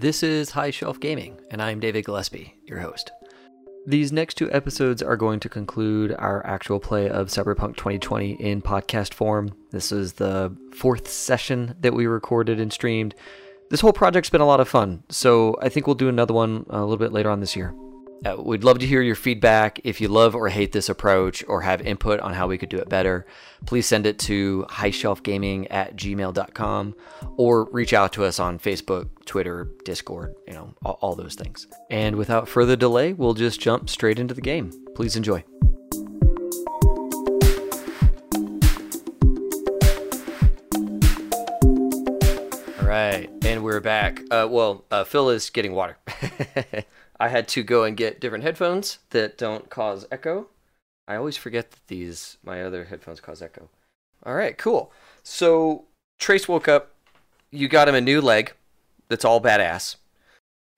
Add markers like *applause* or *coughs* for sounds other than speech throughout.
This is High Shelf Gaming, and I'm David Gillespie, your host. These next two episodes are going to conclude our actual play of Cyberpunk 2020 in podcast form. This is the fourth session that we recorded and streamed. This whole project's been a lot of fun, so I think we'll do another one a little bit later on this year. Uh, we'd love to hear your feedback. If you love or hate this approach or have input on how we could do it better, please send it to highshelfgaming at gmail.com or reach out to us on Facebook, Twitter, Discord, you know, all, all those things. And without further delay, we'll just jump straight into the game. Please enjoy. All right, and we're back. Uh, well, uh, Phil is getting water. *laughs* I had to go and get different headphones that don't cause echo. I always forget that these my other headphones cause echo. All right, cool. So Trace woke up. You got him a new leg that's all badass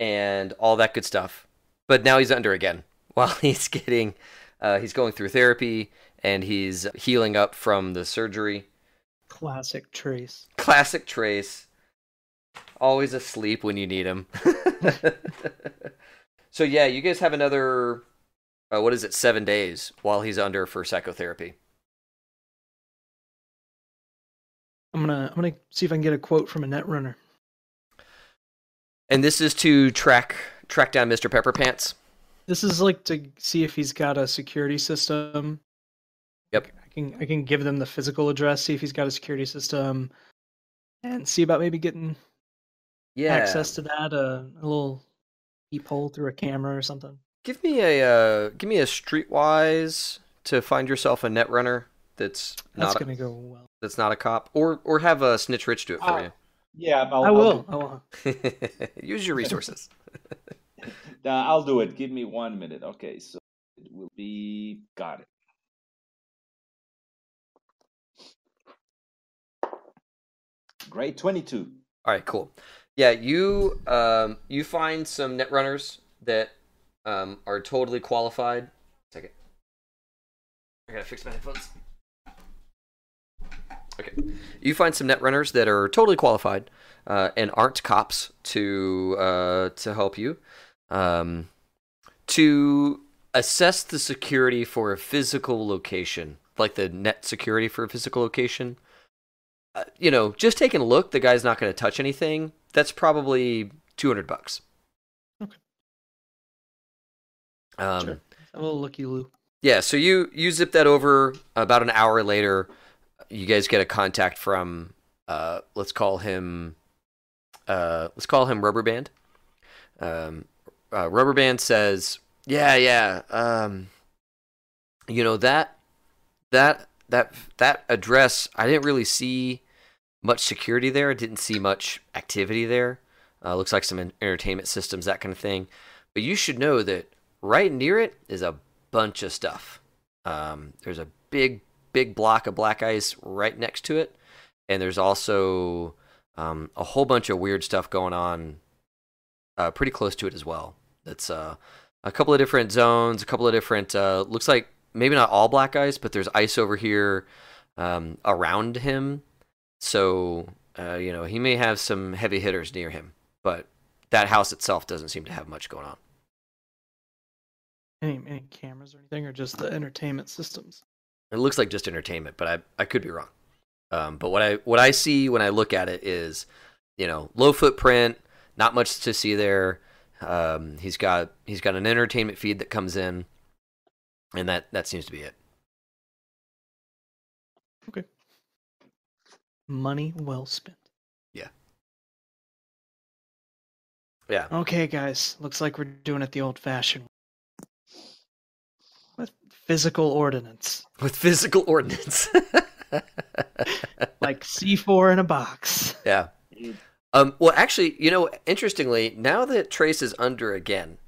and all that good stuff. But now he's under again *laughs* while he's getting uh, he's going through therapy and he's healing up from the surgery. Classic Trace. Classic Trace. Always asleep when you need him. *laughs* So yeah, you guys have another uh, what is it, seven days while he's under for psychotherapy. I'm gonna I'm gonna see if I can get a quote from a netrunner. And this is to track track down Mr. Pepper Pants. This is like to see if he's got a security system. Yep. I can I can give them the physical address, see if he's got a security system, and see about maybe getting Yeah. access to that. Uh, a little peephole through a camera or something. Give me a uh, give me a streetwise to find yourself a net runner that's That's not gonna go well. that's not a cop, or or have a snitch rich do it for you. Yeah, I'll, I I'll I will. you. *laughs* Use your resources. *laughs* Uh, I'll do it. Give me one minute. Okay, so it will be got it. Great, twenty-two. All right, cool. Yeah, you um, you find some net runners that um, are totally qualified. Second, I gotta fix my headphones. Okay, you find some net runners that are totally qualified uh, and aren't cops to uh, to help you um, to assess the security for a physical location, like the net security for a physical location uh, you know, just taking a look, the guy's not going to touch anything. That's probably two hundred bucks. Okay. Um, Sure. A little looky loo. Yeah. So you you zip that over. About an hour later, you guys get a contact from. Uh, let's call him. Uh, let's call him Rubber Band. Um, uh, Rubber Band says, "Yeah, yeah. Um, you know that that that that address. I didn't really see much security there. I didn't see much activity there. Uh, looks like some entertainment systems, that kind of thing. But you should know that right near it is a bunch of stuff. Um, there's a big, big block of black ice right next to it, and there's also um, a whole bunch of weird stuff going on uh, pretty close to it as well. That's uh, a couple of different zones, a couple of different. Uh, looks like maybe not all black ice, but there's ice over here um, around him. So uh, you know he may have some heavy hitters near him, but that house itself doesn't seem to have much going on. Any any cameras or anything, or just the entertainment systems? It looks like just entertainment, but I I could be wrong. Um, but what I what I see when I look at it is, you know, low footprint, not much to see there. Um, he's got he's got an entertainment feed that comes in, and that that seems to be it. Money well spent. Yeah. Yeah. Okay, guys. Looks like we're doing it the old-fashioned way. with physical ordinance, With physical ordinance. *laughs* like C4 in a box. yeah. Um, well, actually, you know, interestingly, now that Trace is under again,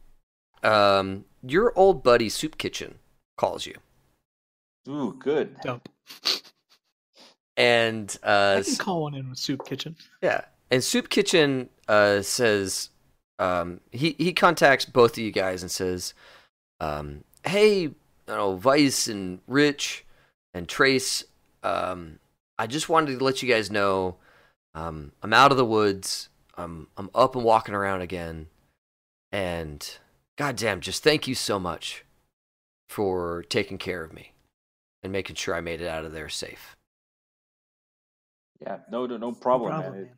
um, your old buddy Soup Kitchen calls you, Ooh, good. Dope. And uh, I can call one in with Soup Kitchen. Yeah, and Soup Kitchen uh, says um, he he contacts both of you guys and says, um, "Hey, you know, Vice and Rich and Trace, um, I just wanted to let you guys know um, I'm out of the woods. I'm I'm up and walking around again, and goddamn, just thank you so much for taking care of me and making sure I made it out of there safe. Yeah, no, no, no problem, problem, man. It-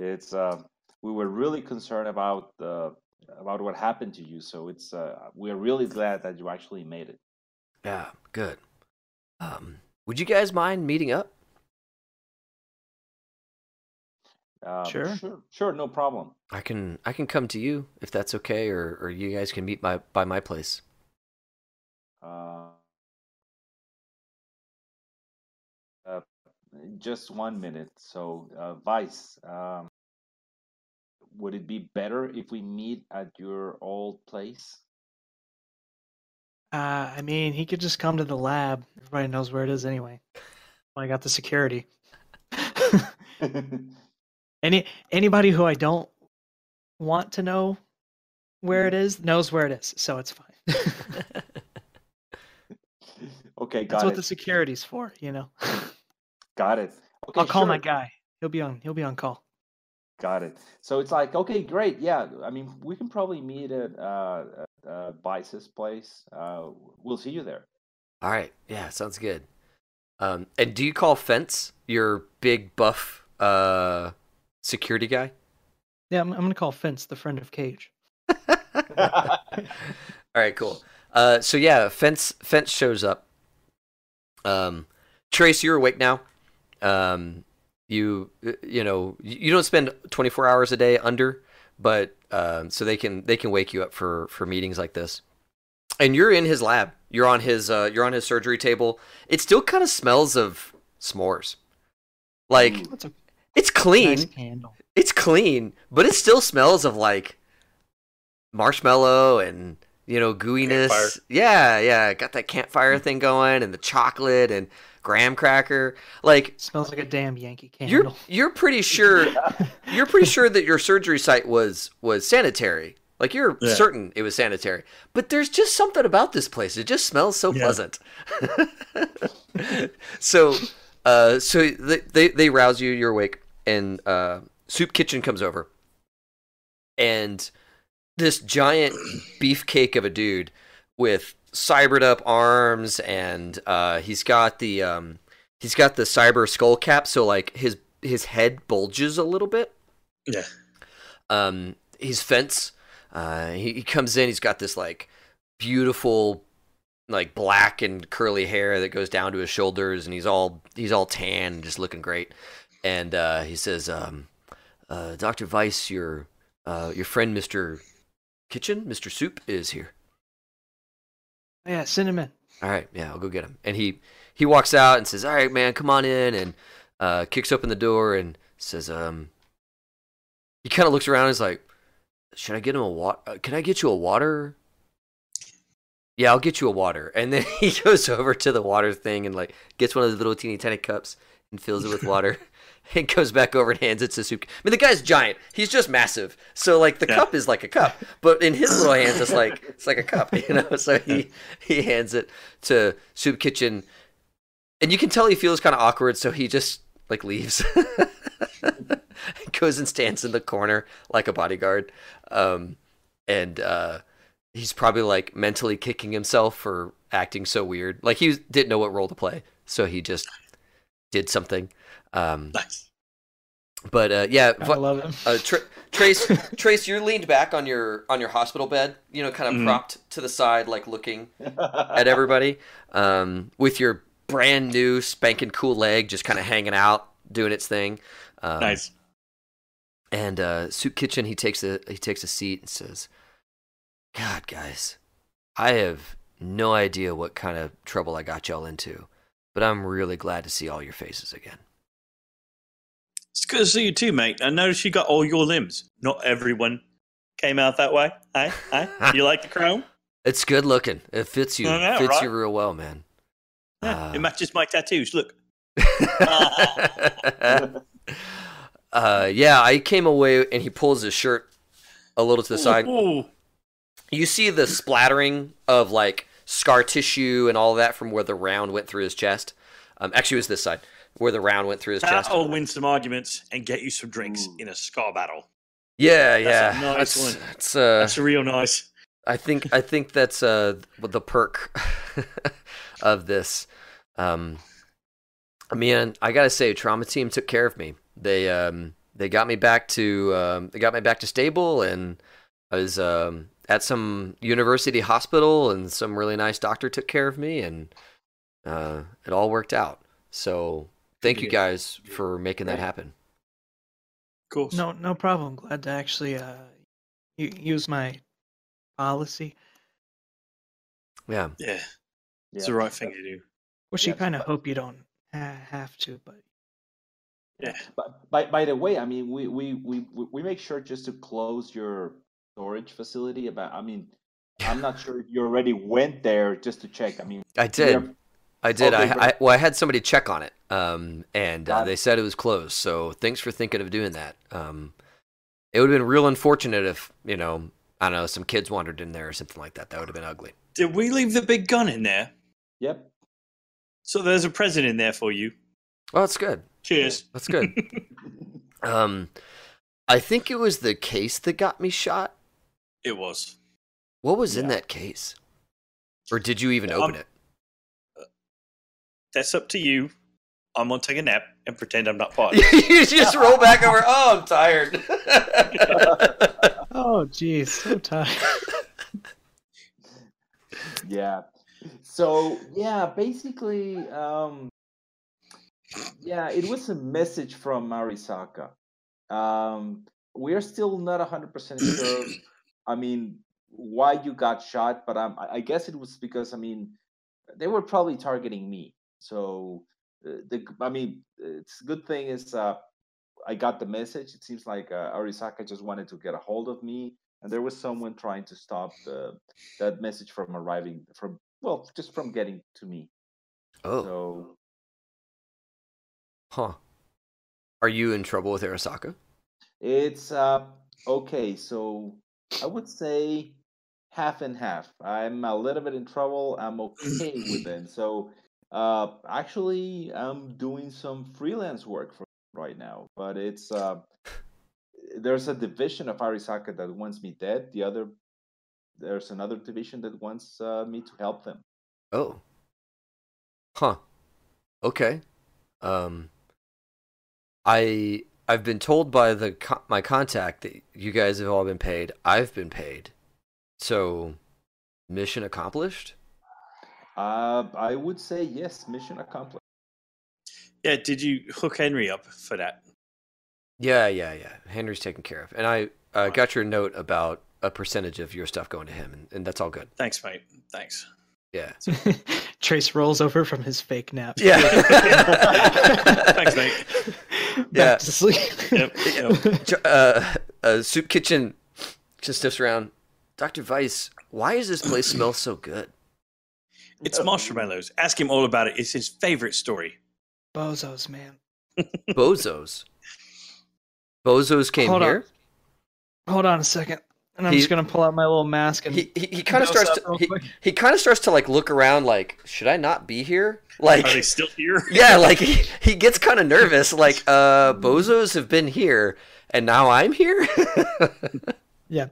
it's uh, we were really concerned about uh, about what happened to you, so it's uh, we're really glad that you actually made it. Yeah, good. Um, would you guys mind meeting up? Um, Sure. sure, sure, no problem. I can I can come to you if that's okay, or or you guys can meet my by my place. Uh, just one minute. So, uh, Vice, um, would it be better if we meet at your old place? Uh, I mean, he could just come to the lab. Everybody knows where it is anyway. Well, I got the security. *laughs* Any anybody who I don't want to know where it is knows where it is, so it's fine. *laughs* okay, That's got what the security's for, you know. *laughs* Got it. Okay, I'll call my guy. He'll be on. He'll be on call. Got it. So it's like, okay, great. Yeah, I mean, we can probably meet at uh, at, uh, Vice's place. Uh, we'll see you there. All right, yeah, sounds good. Um, and do you call Fence your big buff uh security guy? Yeah, I'm, I'm gonna call Fence the friend of Cage. *laughs* *laughs* All right, cool. Uh, so yeah, Fence Fence shows up. Um, Trace, you're awake now. Um, you uh, you know you don't spend 24 hours a day under, but um, so they can they can wake you up for for meetings like this. And you're in his lab. You're on his uh, you're on his surgery table. It still kind of smells of s'mores. Like Ooh. A it's clean nice it's clean, but it still smells of like marshmallow and you know gooiness. Campfire. Yeah, yeah, got that campfire thing going and the chocolate and graham cracker. Like smells like a damn Yankee candle. you're you're pretty sure *laughs* you're pretty sure that your surgery site was was sanitary. Like you're Yeah. certain it was sanitary. But there's just something about this place. It just smells so Yeah. pleasant. *laughs* so uh so they, they they rouse you, you're awake, and uh Soup Kitchen comes over. And this giant beefcake of a dude with cybered up arms and uh he's got the um he's got the cyber skull cap so like his his head bulges a little bit Yeah. um he's fence uh he, he comes in he's got this like beautiful like black and curly hair that goes down to his shoulders and he's all he's all tan and just looking great and uh he says um uh dr Weiss your uh your friend mr kitchen mr soup is here Yeah, send him in. all right, yeah, I'll go get him. And he he walks out and says, "All right, man, come on in." And uh, kicks open the door and says, "Um." He kind of looks around. and is like, "Should I get him a water? Uh, can I get you a water?" Yeah, I'll get you a water. And then *laughs* he goes over to the water thing and like gets one of those little teeny tiny cups and fills it with water. *laughs* and goes back over and hands it to Soup. I mean, the guy's giant. He's just massive. So like the Yeah. cup is like a cup, but in his little hands, it's like it's like a cup, *laughs* you know. So he he hands it to Soup Kitchen, and you can tell he feels kind of awkward. So he just like leaves, *laughs* goes and stands in the corner like a bodyguard, um, and uh, he's probably like mentally kicking himself for acting so weird. Like he didn't know what role to play, so he just did something. Um, Nice. But uh, yeah, I Va- love him. uh, Tr- Trace, *laughs* Trace, you're leaned back on your on your hospital bed, you know, kind of Mhm. propped to the side, like looking at everybody, um, with your brand new spanking cool leg just kind of hanging out, doing its thing. Um, nice. And uh, Soup Kitchen, he takes a he takes a seat and says, "God, guys, I have no idea what kind of trouble I got y'all into, but I'm really glad to see all your faces again." It's good to see you too, mate. I noticed you got all your limbs. Not everyone came out that way. Hey, hey. *laughs* You like the crown? It's good looking. It fits you. Know, fits right? you real well, man. Yeah, Uh, it matches my tattoos. Look. *laughs* uh, yeah, I came away and he pulls his shirt a little to the side. Ooh. You see the splattering of like scar tissue and all that from where the round went through his chest. Um, actually, it was this side where the round went through his chest. That'll win some arguments and get you some drinks Ooh. in a scar battle. Yeah, yeah. That's a yeah. nice That's- one. It's uh, That's real nice. I think I think that's uh the perk *laughs* of this. Um, I mean, I gotta say, trauma team took care of me. They um they got me back to um they got me back to stable, and I was um at some university hospital, and some really nice doctor took care of me, and uh it all worked out. So thank you guys for making that happen. Of course. No, no problem. Glad to actually uh, use my policy. Yeah. Yeah, it's Yeah. the right thing to do. Which you kind of hope you don't ha- have to, but Yeah. But by by the way, I mean we we we we we make sure just to close your storage facility. About I mean, I'm not *laughs* sure if you already went there just to check. I mean, I did. We're- I did. Okay, I. I well, I had somebody check on it, um, and uh, they said it was closed. So thanks for thinking of doing that. Um, it would have been real unfortunate if you know I don't know some kids wandered in there or something like that. That would have been ugly. Did we leave the big gun in there? Yep. So there's a present in there for you. Well, that's good. Cheers. That's good. *laughs* um, I think it was the case that got me shot. It was. What was in that case? Or did you even Um, open it? That's up to you. I'm gonna take a nap and pretend I'm not part. of it. you just roll back over. Oh, I'm tired. *laughs* oh, geez, so tired. *laughs* yeah. So yeah, basically, um, yeah, it was a message from Marisaka. Um, we are still not hundred percent sure. I mean, why you got shot, but um, I I guess it was because I mean, they were probably targeting me. So uh, the I mean, it's good thing is uh, I got the message. It seems like uh, Arasaka just wanted to get a hold of me, and there was someone trying to stop the that message from arriving from well, just from getting to me. oh, So huh. Are you in trouble with Arasaka? it's uh okay. So I would say half and half. I'm a little bit in trouble. I'm okay with *laughs* it. So uh actually I'm doing some freelance work for right now, but it's uh there's a division of Arasaka that wants me dead. The other there's another division that wants uh, me to help them. Oh. Huh. Okay. Um I I've been told by the my contact that you guys have all been paid. I've been paid. So mission accomplished? Uh, I would say yes, mission accomplished. Yeah. Did you hook Henry up for that? Yeah, yeah, yeah. Henry's taken care of. And I uh, got your note about a percentage of your stuff going to him and, and that's all good. Thanks, mate. Thanks. Yeah. *laughs* Trace rolls over from his fake nap. Yeah. *laughs* Thanks, mate. *laughs* Back Yeah. to sleep. Yep, yep. Uh, uh, Soup Kitchen just sniffs around. Dr. Weiss, why does this place smell so good? It's marshmallows. Ask him all about it. It's his favorite story. Bozos, man. *laughs* Bozos. Bozos came Hold on. here. Hold on a second. And I'm He- just gonna pull out my little mask and He he, he kind of starts to he, he kind of starts to like look around like should I not be here? Like Are they still here? *laughs* yeah, like he, he gets kind of nervous like uh bozos have been here and now I'm here? *laughs* yeah.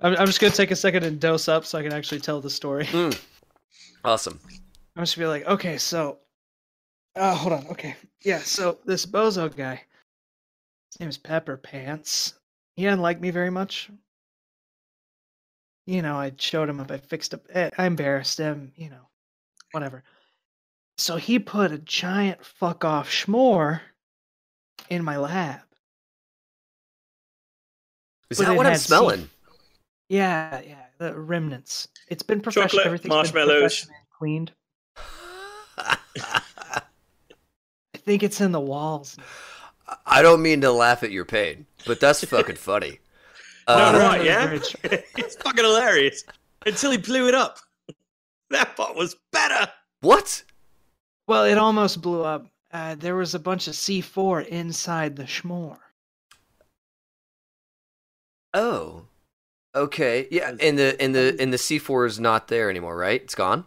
I'm, I'm just gonna take a second and dose up so I can actually tell the story. Mm. Awesome. I'm just be like, okay, so, uh, hold on, okay, yeah, so this bozo guy, his name is Pepper Pants. He didn't like me very much. You know, I showed him up, I fixed up, eh, I embarrassed him, you know, whatever. So he put a giant fuck off schmore in my lab. Is But that what I'm smelling? Yeah, yeah, the remnants. It's been professional. Chocolate, Everything's marshmallows. been professionally cleaned. I think it's in the walls. I don't mean to laugh at your pain, but that's fucking funny. *laughs* Uh, No, right, yeah? *laughs* it's fucking hilarious. Until he blew it up. That part was better. What? Well, it almost blew up. Uh, there was a bunch of C4 inside the schmore. Oh. Okay. Yeah, and the and the and the C4 is not there anymore, right? It's gone.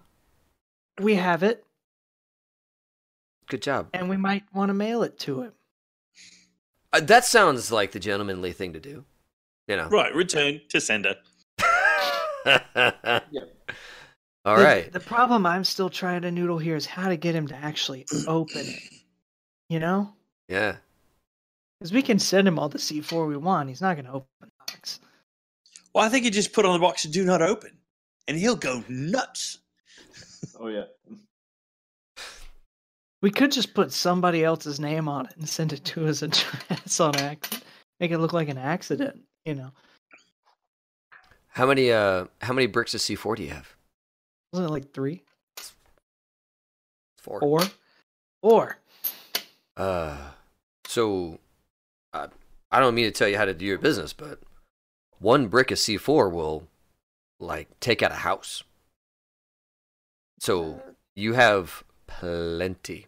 We have it. Good job. and we might want to mail it to him. Uh, that sounds like the gentlemanly thing to do. You know. Right, return to sender. *laughs* All The- right. The problem I'm still trying to noodle here is how to get him to actually open it. You know, Yeah. because we can send him all the C4 we want. He's not going to open the box. Well, I think you just put on the box and "Do not open," and he'll go nuts. Oh yeah. We could just put somebody else's name on it and send it to his *laughs* address on accident. Make it look like an accident. You know, How many uh how many bricks of C4 do you have? wasn't it like three, Four. four, four? Uh so I I don't mean to tell you how to do your business, but one brick of C4 will like take out a house. So you have plenty.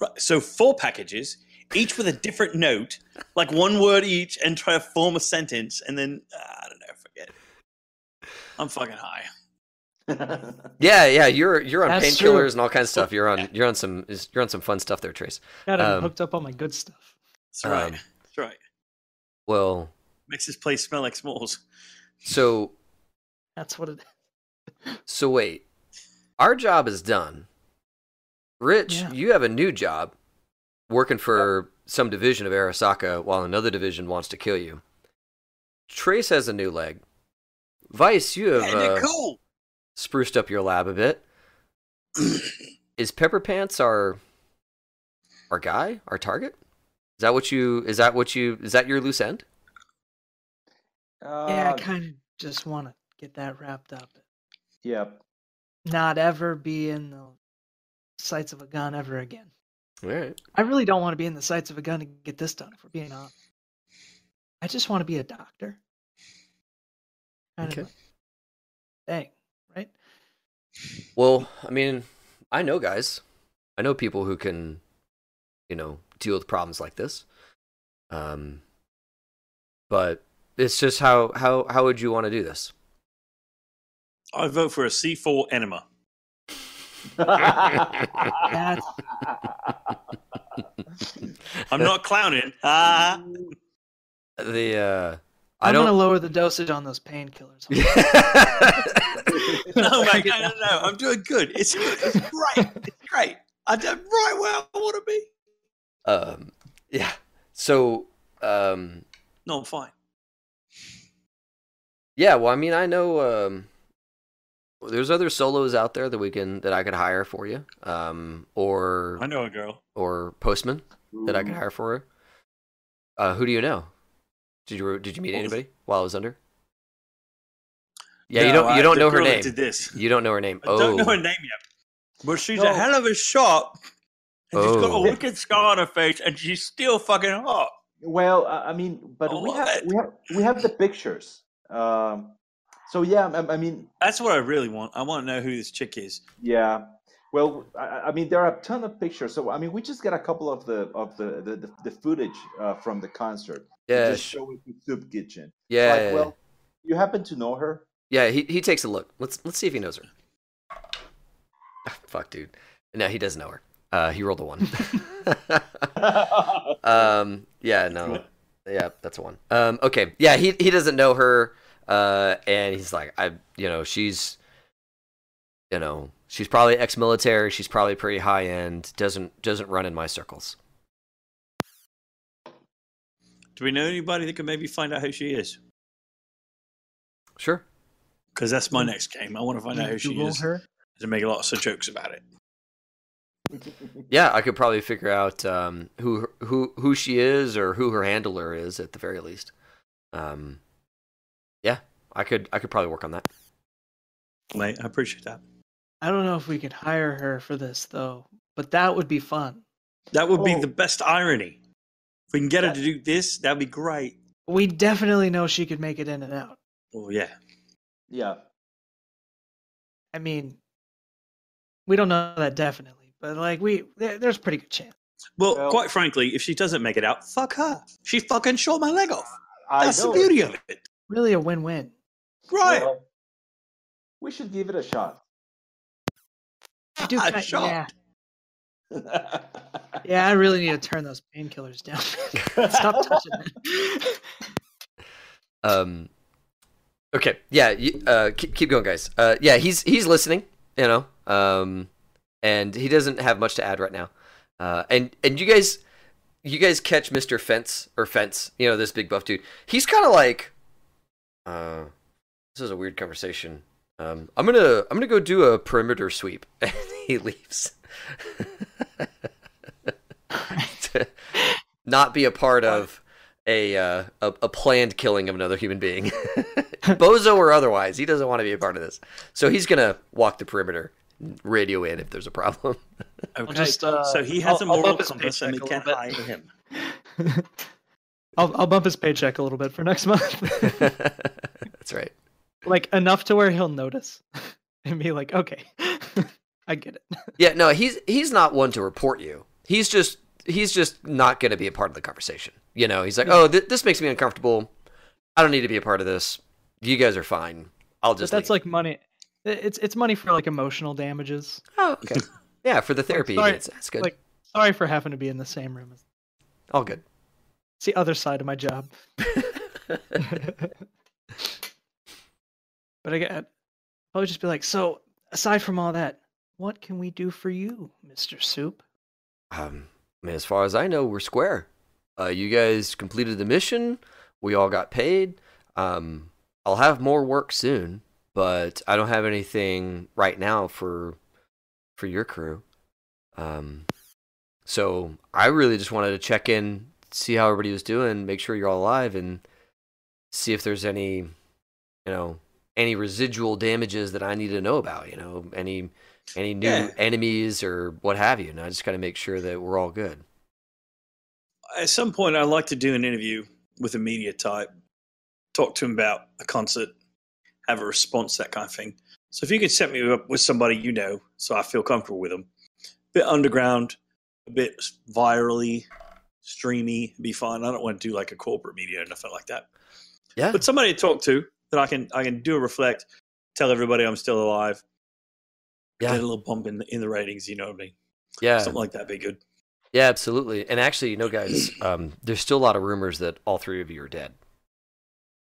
Right, so four packages, each with a different note, like one word each, and try to form a sentence, and then uh, I don't know, forget it. I'm fucking high. *laughs* Yeah, yeah, you're you're on painkillers and all kinds of stuff. You're on you're on some you're on some fun stuff there, Trace. Got him Um, hooked up on my good stuff. That's right. Um, That's right. Well, Makes this place smell like s'mores. so That's what it. so wait. Our job is done. Rich, Yeah. you have a new job working for some division of Arasaka while another division wants to kill you. Trace has a new leg. Vice, you have And uh, cool. spruced up your lab a bit. *clears throat* Is Pepper Pants our our guy, our target? Is that what you is that what you is that your loose end? Yeah, I Uh, kind of just want to get that wrapped up. Yep. Not ever be in the sights of a gun ever again. All right. I really don't want to be in the sights of a gun to get this done. If we're being honest, I just want to be a doctor. Kind Okay. a right? Well, I mean, I know guys. I know people who can, you know, deal with problems like this. Um, but it's just how how how would you want to do this? I vote for a C4 enema. *laughs* I'm not clowning. Ah. The uh, I I'm don't. gonna lower the dosage on those painkillers. no, mate, no, no, no. I'm doing good. It's good. It's great. It's great. I'm doing right where I want to be. um, yeah. So, um, No, I'm fine. Yeah. Well, I mean, I know. Um, there's other solos out there that we can that I could hire for you. Um, or I know a girl. or postman that I could hire for her. Uh, who do you know? Did you did you meet What was- anybody while I was under? Yeah, you don't you don't the know her name. Did this? You don't know her name. I oh, don't know her name yet. But she's No. a hell of a shot. And she's got a Oh. wicked scar on her face, and she's still fucking hot. Well, I I mean, but I we have it. we have we have the pictures. Um, so yeah, I, I mean, That's what I really want. I want to know who this chick is. yeah. Well, I, I mean, there are a ton of pictures. So I mean, we just got a couple of the of the the, the, the footage uh, from the concert. Yeah, just sh- show it to Soup Kitchen. yeah, Like, yeah, well, you happen to know her? yeah. He he takes a look. Let's let's see if he knows her. Ah, fuck, dude. No, he doesn't know her. Uh, he rolled a one. *laughs* *laughs* um, yeah, no, yeah, that's a one. Um, okay, yeah, he he doesn't know her. Uh, and he's like, I, you know, she's, you know, she's probably ex-military. She's probably pretty high end. Doesn't doesn't run in my circles. Do we know anybody that could maybe find out who she is? Sure. Because that's my next game. I want to find out who she Google is her. to make lots of jokes about it. Yeah, I could probably figure out um, who who who she is or who her handler is at the very least. Um, yeah, I could I could probably work on that. Mate, I appreciate that. I don't know if we could hire her for this though, but that would be fun. That would be Oh. the best irony. If we can get her to do this, that'd be great. We definitely know she could make it in and out. Oh yeah. yeah. I mean, we don't know that definitely, but like we, there, there's a pretty good chance. Well, Well- quite frankly, if she doesn't make it out, fuck her. She fucking shot my leg off. I That's the know. beauty of it. Really a win-win. Right. Well, we should give it a shot. I do *laughs* ki- shot. yeah. *laughs* Yeah, I really need to turn those painkillers down. *laughs* Stop touching it. Um, okay, yeah, you, uh, keep, keep going, guys. Uh, yeah, he's he's listening, you know, um, and he doesn't have much to add right now. Uh, and and you guys, you guys catch Mister Fence or Fence, you know, this big buff dude. He's kind of like, uh, this is a weird conversation. Um, I'm gonna I'm gonna go do a perimeter sweep, *laughs* and he leaves. to *laughs* not be a part of a, uh, a a planned killing of another human being, *laughs* bozo or otherwise. He doesn't want to be a part of this, so he's gonna walk the perimeter, radio in if there's a problem. *laughs* Okay, just, uh, so he has I'll- a I'll moral bump his compass and we can't little hire him. *laughs* I'll I'll bump his paycheck a little bit for next month, *laughs* That's right. like enough to where he'll notice and be like, okay, I get it. Yeah, no, he's he's not one to report you. He's just he's just not going to be a part of the conversation. You know, he's like, oh, th- this makes me uncomfortable. I don't need to be a part of this. You guys are fine. I'll But just. that's leave." like money. It's it's money for like emotional damages. oh, okay. *laughs* Yeah, for the therapy. sorry, needs. That's good. like- Sorry for having to be in the same room. All good. It's the other side of my job. *laughs* but I get, I would just be like, so aside from all that, what can we do for you, Mister Soup? Um, I mean, as far as I know, we're square. Uh, you guys completed the mission. We all got paid. Um, I'll have more work soon, but I don't have anything right now for for your crew. Um, so I really just wanted to check in, see how everybody was doing, make sure you're all alive, and see if there's any, you know, any residual damages that I need to know about. You know, any any new Yeah. enemies or what have you. And I just got to make sure that we're all good. At some point, I'd like to do an interview with a media type, talk to him about a concert, have a response, that kind of thing. So if you could set me up with somebody you know, so I feel comfortable with them, a bit underground, a bit virally, streamy, be fine. I don't want to do like a corporate media or nothing like that. Yeah. But somebody to talk to that I can I can do a reflect, tell everybody I'm still alive, Yeah. get a little bump in the, in the ratings. You know what I mean? Yeah. Something like that be good. Yeah, absolutely. And actually, you know, guys, um, there's still a lot of rumors that all three of you are dead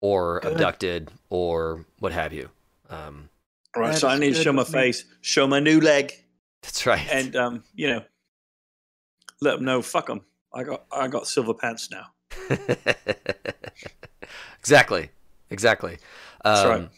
or Good. abducted or what have you. Um, All right, so I need to show my me. face, show my new leg, that's right. and um, you know, let them know. Fuck them. I got I got silver pants now. *laughs* exactly. Exactly. That's um, right.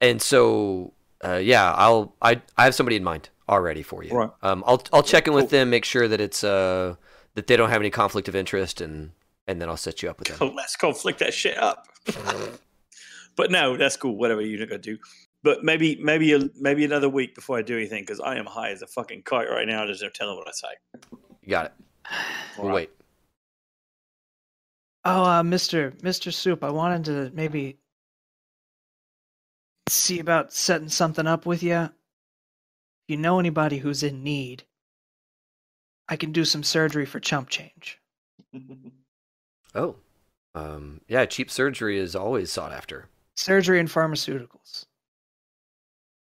And so, uh, yeah, I'll I I have somebody in mind already for you. Right. Um, I'll I'll check in with Cool. them, make sure that it's uh that they don't have any conflict of interest, and and then I'll set you up with them. Oh, let's go flick that shit up. *laughs* but no, that's cool. Whatever you're gonna do. But maybe maybe a, maybe another week before I do anything because I am high as a fucking kite right now. There's no telling what I say. You got it. We'll Alright. wait. Oh, uh, Mister Mister Soup, I wanted to maybe see about setting something up with you. If you know anybody who's in need, I can do some surgery for chump change. *laughs* Oh, um, yeah. Cheap surgery is always sought after. Surgery and pharmaceuticals.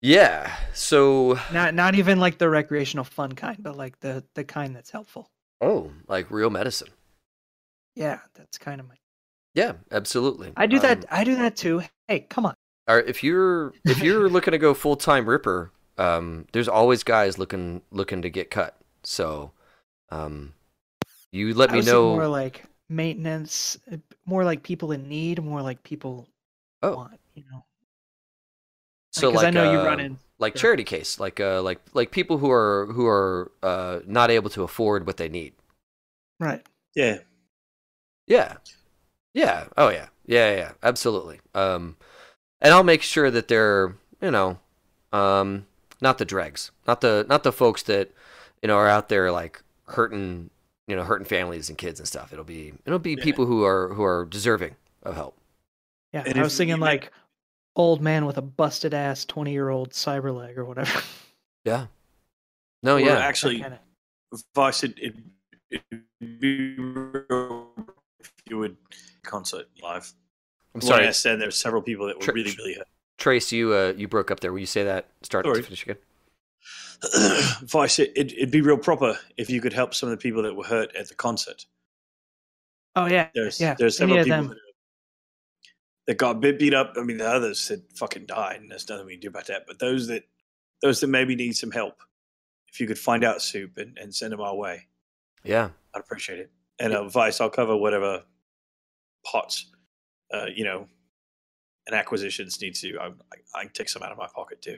Yeah. So, Not not even like the recreational fun kind, but like the the kind that's helpful. oh, like real medicine. Yeah, that's kind of my. Yeah, absolutely. I do that. Um, I do that too. Hey, come on. or if you're if you're *laughs* looking to go full time Ripper, um, there's always guys looking looking to get cut. So, um, you let I me know. more like maintenance, uh, more like people in need, more like people Oh. want. You know, so because like I know you uh, run in. like yeah. charity case, like uh, like like people who are who are uh not able to afford what they need. Right. Yeah, Yeah. Yeah. Oh yeah. Yeah, yeah, absolutely. Um and I'll make sure that they're, you know, um not the dregs. Not the not the folks that, you know, are out there like hurting, you know, hurting families and kids and stuff. It'll be it'll be Yeah. people who are who are deserving of help. Yeah, And I was thinking you- like old man with a busted ass twenty year old cyber leg or whatever. Yeah. No, Or yeah. That actually, kinda- Vice, it, it, it'd be real if you would concert live. I'm Sorry, sorry. I said there's several people that were Tr- really, really hurt. Trace, you uh you broke up there. Will you say that start Sorry. to finish again? *clears throat* Vice, it, it, it'd be real proper if you could help some of the people that were hurt at the concert. Oh yeah, There's yeah. there's several people them. that, that got bit beat up. I mean, the others had fucking died, and there's nothing we can do about that. But those that those that maybe need some help, if you could find out soup and, and send them our way, Yeah. I'd appreciate it. And uh, Vice, I'll cover whatever pots, uh, you know, and acquisitions need to. I, I, I can take some out of my pocket too.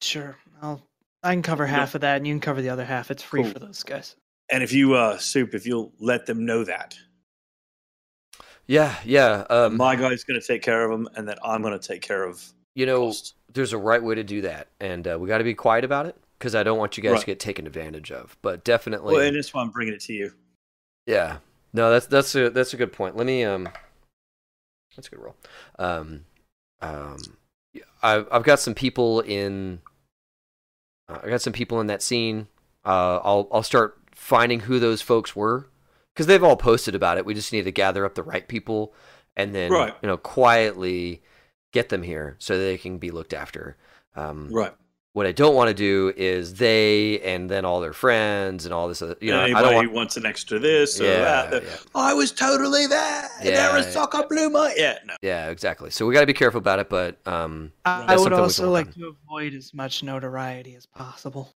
Sure, I'll. I can cover half of that, and you can cover the other half. It's free Cool. for those guys. And if you, uh, soup, if you'll let them know that Yeah. Yeah. Um, my guy's going to take care of them, and that I'm going to take care of you know, costs. there's a right way to do that, and uh, we got to be quiet about it because I don't want you guys Right. to get taken advantage of. But definitely, Well, and that's why I'm bringing it to you. yeah. No, that's that's a that's a good point. Let me um, that's a good roll. Um, um, I've I've got some people in. Uh, I got some people in that scene. Uh, I'll I'll start finding who those folks were because they've all posted about it. We just need to gather up the right people and then Right. you know quietly get them here so they can be looked after. Um, Right. What I don't want to do is they and then all their friends and all this. Other, you know, I Anybody don't want. wants an extra this or Yeah, that. yeah. I was totally there. Yeah, there was yeah. soccer blew my yeah. No. Yeah, exactly. So we got to be careful about it, but um, I, I would something we can also like on. to avoid as much notoriety as possible.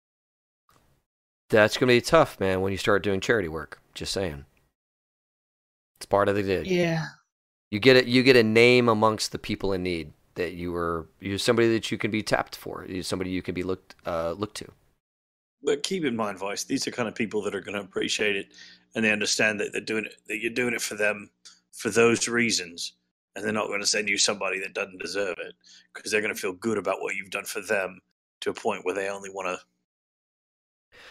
that's gonna be tough, man. When you start doing charity work, just saying, it's part of the gig. Yeah, You get it. You get a name amongst the people in need that you were. You're somebody that you can be tapped for. You're somebody you can be looked uh, looked to. But keep in mind, Vice, these are kind of people that are going to appreciate it, and they understand that they're doing it. That you're doing it for them, for those reasons, and they're not going to send you somebody that doesn't deserve it because they're going to feel good about what you've done for them to a point where they only want to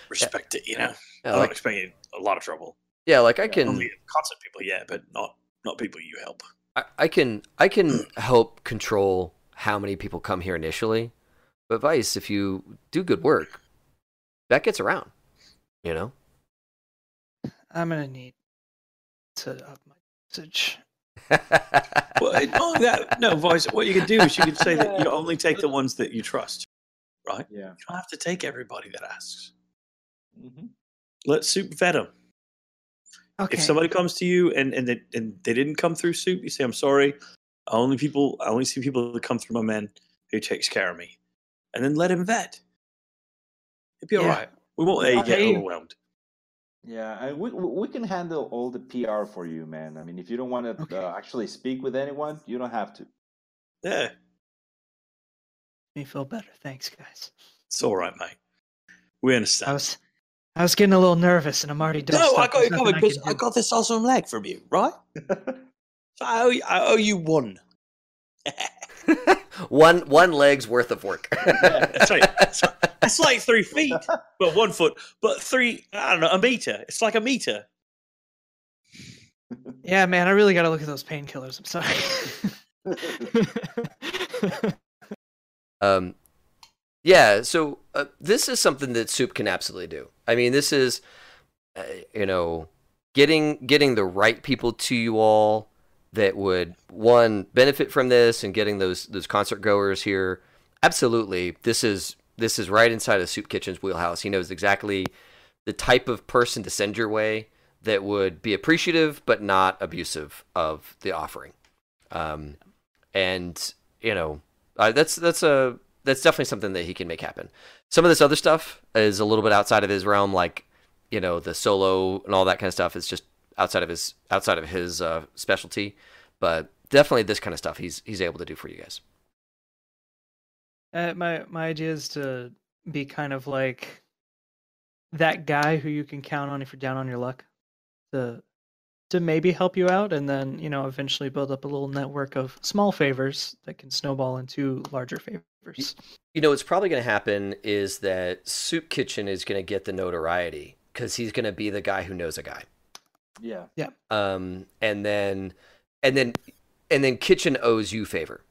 respect it. You know, Yeah, I'm not like, expecting a lot of trouble. yeah, like I can. Only concert people, yeah, but not not people you help. I, I can I can help control how many people come here initially, but Vice, if you do good work, that gets around. You know. I'm gonna need to up my usage. *laughs* Well, it- no, that, no, Vice. What you could do is you could say that you *laughs* only take the ones that you trust, right? Yeah. You don't have to take everybody that asks. hmm Let soup vet them. Okay. If somebody comes to you and and they, and they didn't come through soup, you say, "I'm sorry. I only people I only see people that come through my man who takes care of me," and then let him vet. It'd be all Yeah. right. We won't let you get Okay. overwhelmed. Yeah, and we we we can handle all the PR for you, man. I mean, if you don't want to Okay. uh, actually speak with anyone, you don't have to. Yeah, me feel better. Thanks, guys. it's all right, mate. We I understand. was I was getting a little nervous, and I'm already done. No, I got you covered because I got this awesome leg from you, right? *laughs* So I owe you, I owe you one. *laughs* *laughs* one one leg's worth of work. That's right. That's, that's like three feet, but one foot, but three. I don't know, a meter. It's like a meter. Yeah, man, I really got to look at those painkillers. I'm sorry. Um, yeah, so uh, this is something that Soup can absolutely do. I mean, this is, uh, you know, getting getting the right people to you all that would one benefit from this and getting those those concert goers here. Absolutely, this is this is right inside of Soup Kitchen's wheelhouse. He knows exactly the type of person to send your way that would be appreciative but not abusive of the offering. Um, and you know, uh, that's that's a that's definitely something that he can make happen. Some of this other stuff is a little bit outside of his realm, like you know the solo and all that kind of stuff. Is just outside of his outside of his uh, specialty, but definitely this kind of stuff he's he's able to do for you guys. uh, my my idea is to be kind of like that guy who you can count on if you're down on your luck, to to maybe help you out, and then you know eventually build up a little network of small favors that can snowball into larger favors. You know, what's probably going to happen is that Soup Kitchen is going to get the notoriety because he's going to be the guy who knows a guy. yeah. yeah um, and then and then and then kitchen owes you favor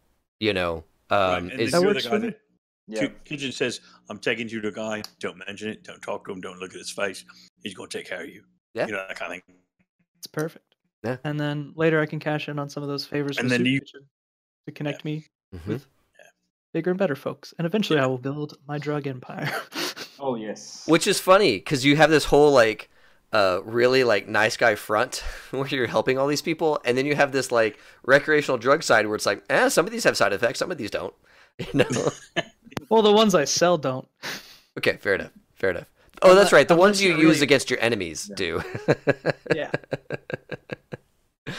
you know Right, um and is, then that you're works the for guy that Yeah. Kitchen says, "I'm taking you to a guy. Don't mention it. Don't talk to him. Don't look at his face. He's going to take care of you." Yeah. you know that kind of thing. It's perfect. Yeah. And then later I can cash in on some of those favors And then you- Kitchen to connect me Mhm. with bigger and better, folks. And eventually, I will build my drug empire. *laughs* Oh yes. Which is funny because you have this whole like uh really like nice guy front *laughs* where you're helping all these people, and then you have this like recreational drug side where it's like, eh, some of these have side effects, some of these don't. *laughs* You know? well, the ones I sell don't. okay, fair enough. Fair enough. Oh, that's right. The ones you use really- against your enemies Yeah. do. Yeah. *laughs*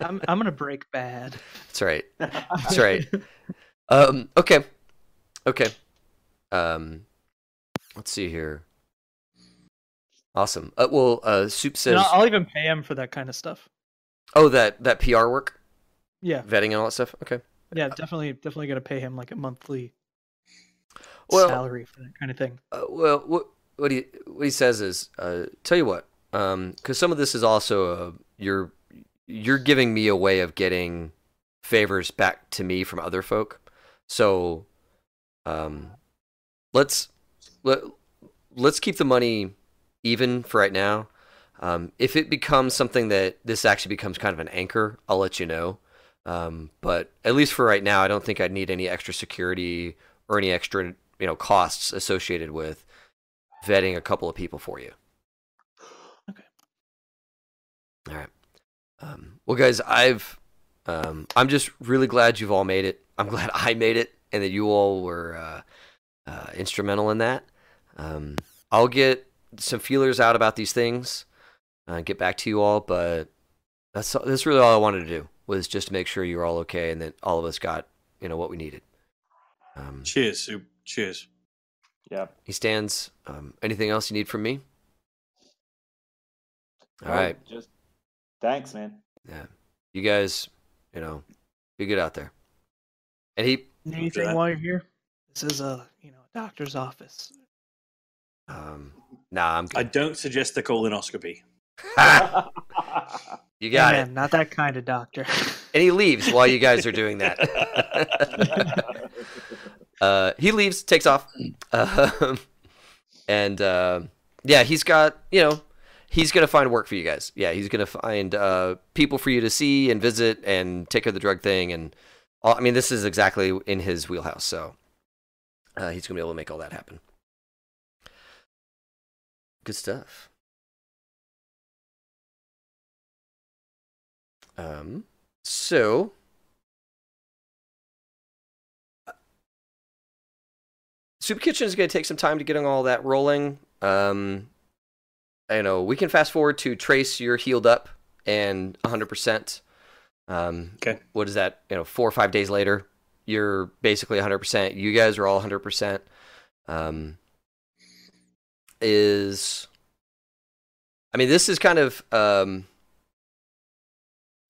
I'm I'm gonna break bad. That's right. *laughs* That's right. Um, okay. Okay. Um, let's see here. Awesome. Uh, well, uh, Soup says, And I'll, I'll even pay him for that kind of stuff. "Oh, that that PR work, Yeah, vetting and all that stuff." Okay. yeah, definitely, definitely gonna pay him like a monthly Well- salary for that kind of thing. Uh, well, what he what he says is, uh, tell you what, because some of this is also uh, you're you're giving me a way of getting favors back to me from other folk. So, um, let's let let's keep the money even for right now. Um, if it becomes something that this actually becomes kind of an anchor, I'll let you know. Um, but at least for right now, I don't think I'd need any extra security or any extra you know costs associated with vetting a couple of people for you. Okay. All right. Um, well, guys, I've um, I'm just really glad you've all made it. I'm *laughs* glad I made it, and that you all were uh, uh, instrumental in that. Um, I'll get some feelers out about these things, uh, get back to you all. But that's that's really all I wanted to do was just to make sure you were all okay and that all of us got you know what we needed. Um, Cheers. Cheers. Yeah. he stands. Um, anything else you need from me? All right. Right. Just thanks, man. Yeah. You guys, you know, be good out there. And he, Need. Anything while you're here? This is a you know a doctor's office. um, nah, I'm I don't suggest the colonoscopy. *laughs* You got Hey, it. man, Not that kind of doctor. And he leaves while you guys are doing that. *laughs* *laughs* uh, he leaves, takes off, um, and uh, yeah, he's got you know, he's gonna find work for you guys. Yeah, he's gonna find uh, people for you to see and visit and take care of the drug thing. And all, I mean, this is exactly in his wheelhouse. So uh, he's gonna be able to make all that happen. Good stuff. Um, so Soup Kitchen is going to take some time to getting all that rolling. Um, I know we can fast forward to Trace. You're healed up and 100%. Um, Okay. What is that? You know, four or five days later, you're basically 100%. You guys are all 100%. Um, is I mean, this is kind of um,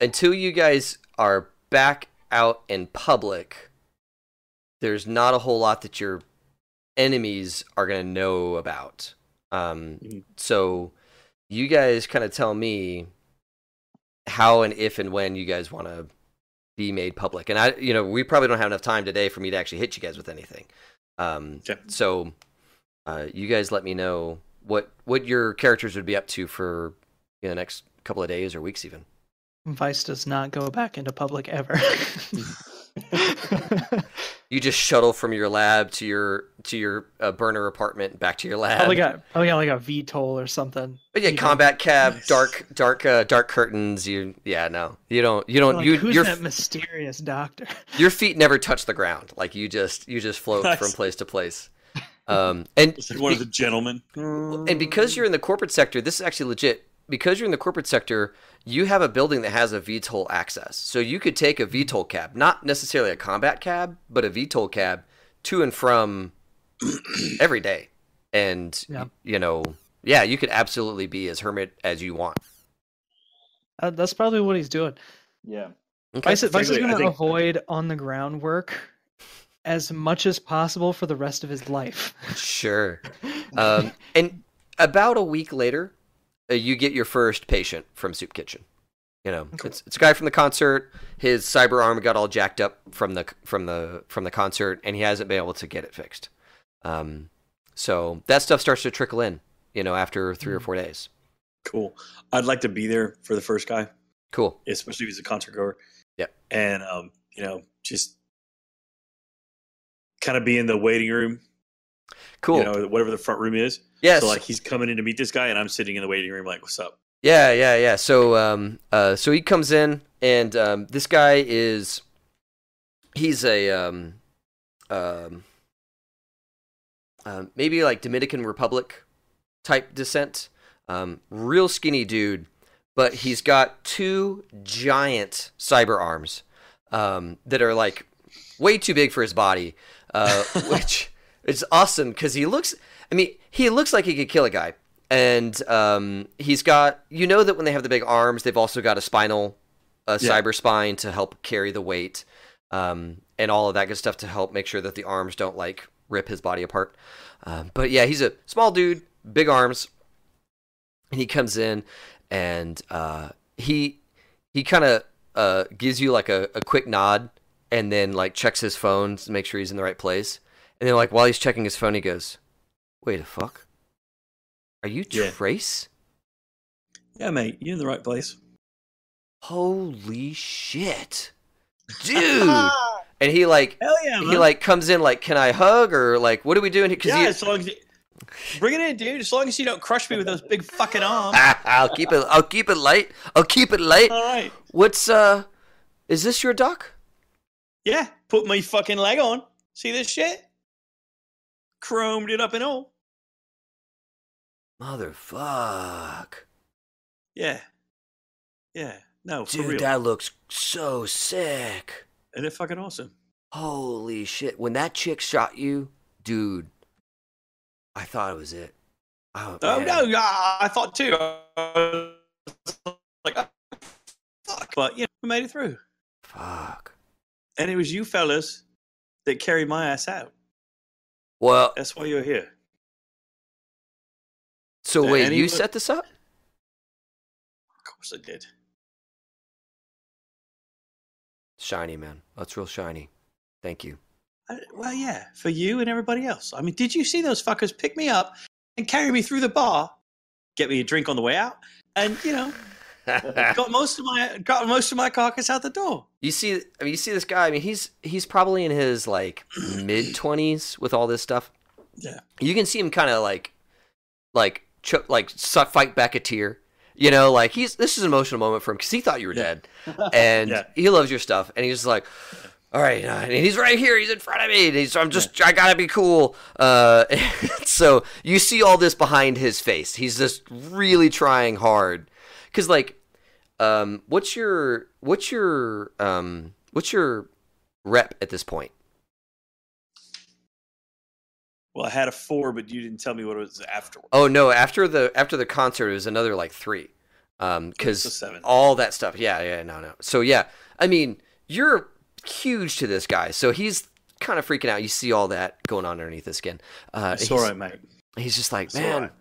until you guys are back out in public. There's not a whole lot that your enemies are going to know about. Um, Mhm. so you guys kind of tell me how and if and when you guys want to be made public. And I, you know, we probably don't have enough time today for me to actually hit you guys with anything. Um, Okay. So uh, you guys let me know what what your characters would be up to for you know, the next couple of days or weeks even. Vice does not go back into public ever. *laughs* *laughs* You just shuttle from your lab to your to your uh, burner apartment back to your lab. probably got probably got like a VTOL or something. But yeah, You know, combat cab, Nice. dark, dark, uh, dark curtains. You, yeah, no, you don't, you don't, like, you, who's your, that mysterious doctor? *laughs* your feet never touch the ground. Like you just, you just float Nice. from place to place. Um, and like one of the gentlemen. and because you're in the corporate sector, this is actually legit. Because you're in the corporate sector, you have a building that has a VTOL access. So you could take a VTOL cab, not necessarily a combat cab, but a VTOL cab to and from *coughs* every day. And Yeah. you know, yeah, you could absolutely be as hermit as you want. Uh, that's probably what he's doing. yeah. Okay. Vice, Vice is going to think- avoid on the ground work as much as possible for the rest of his life. Sure. *laughs* Um, and about a week later, uh, you get your first patient from Soup Kitchen. You know, Cool. it's, it's a guy from the concert. His cyber arm got all jacked up from the from the from the concert, and he hasn't been able to get it fixed. Um, so that stuff starts to trickle in. You know, after three or Mm. four days. Cool. I'd like to be there for the first guy, Cool. especially if he's a concert goer. Yeah. And um, you know, just kind of be in the waiting room, Cool. you know, whatever the front room is. yes. So like he's coming in to meet this guy, and I'm sitting in the waiting room, like, "What's up?" Yeah, yeah, yeah. So, um, uh, so he comes in, and um, this guy is, he's a, um, um, uh, maybe like Dominican Republic type descent. Um, real skinny dude, but he's got two giant cyber arms um, that are like way too big for his body, uh, *laughs* which is awesome because he looks. I mean, he looks like he could kill a guy, and um, he's got. You know that when they have the big arms, they've also got a spinal, a Yeah. cyber spine to help carry the weight, um, and all of that good stuff to help make sure that the arms don't like rip his body apart. Um, but yeah, he's a small dude, big arms, and he comes in and uh, he he kind of uh, gives you like a, a quick nod and then like checks his phone to make sure he's in the right place. And then like while he's checking his phone, he goes, "Wait a fuck, are you Yeah. Trace? Yeah, mate, you're in the right place. Holy shit, *laughs* dude!" and he like yeah, he like comes in like, "Can I hug?" or like, "What are we doing?" Because yeah, he, as long as you, *laughs* bring it in, dude. As long as you don't crush me with those big fucking arms. *laughs* I'll keep it. I'll keep it light. I'll keep it light. All right. What's uh? Is this your doc? Yeah, put my fucking leg on. See this shit? Chromed it up and all. Motherfuck. Yeah. Yeah. No, for Dude, that looks so sick. Isn't it fucking awesome? Holy shit. When that chick shot you, dude, I thought it was it. Oh, Oh no, yeah, I thought too. I like, oh, fuck. But yeah, we made it through. Fuck. And it was you fellas that carried my ass out. Well, That's why you're here. so wait, and he you set this up? Of course I did. Shiny, man. That's real shiny. Thank you. I, well, yeah, for you and everybody else. I mean, did you see those fuckers pick me up and carry me through the bar, get me a drink on the way out, and you know, *laughs* got most of my got most of my carcass out the door. You see, I mean, you see this guy. I mean, he's he's probably in his like *clears throat* mid twenties with all this stuff. Yeah. You can see him kind of like, like, like fight back a tear. You know, like he's this is an emotional moment for him because he thought you were Yeah. dead, *laughs* and Yeah. he loves your stuff, and he's just like, all right, uh, and he's right here, he's in front of me, and he's, I'm just, I gotta be cool. Uh, *laughs* so you see all this behind his face. He's just really trying hard, because like, um, what's your, what's your, um, what's your rep at this point? Well, I had a four, but you didn't tell me what it was afterwards. Oh no! After the after the concert, it was another like three, um, because seven. all that stuff. Yeah, yeah, no, no. So yeah, I mean, you're huge to this guy, so he's kind of freaking out. You see all that going on underneath his skin. Uh, It's all right, mate. he's just like, man, right."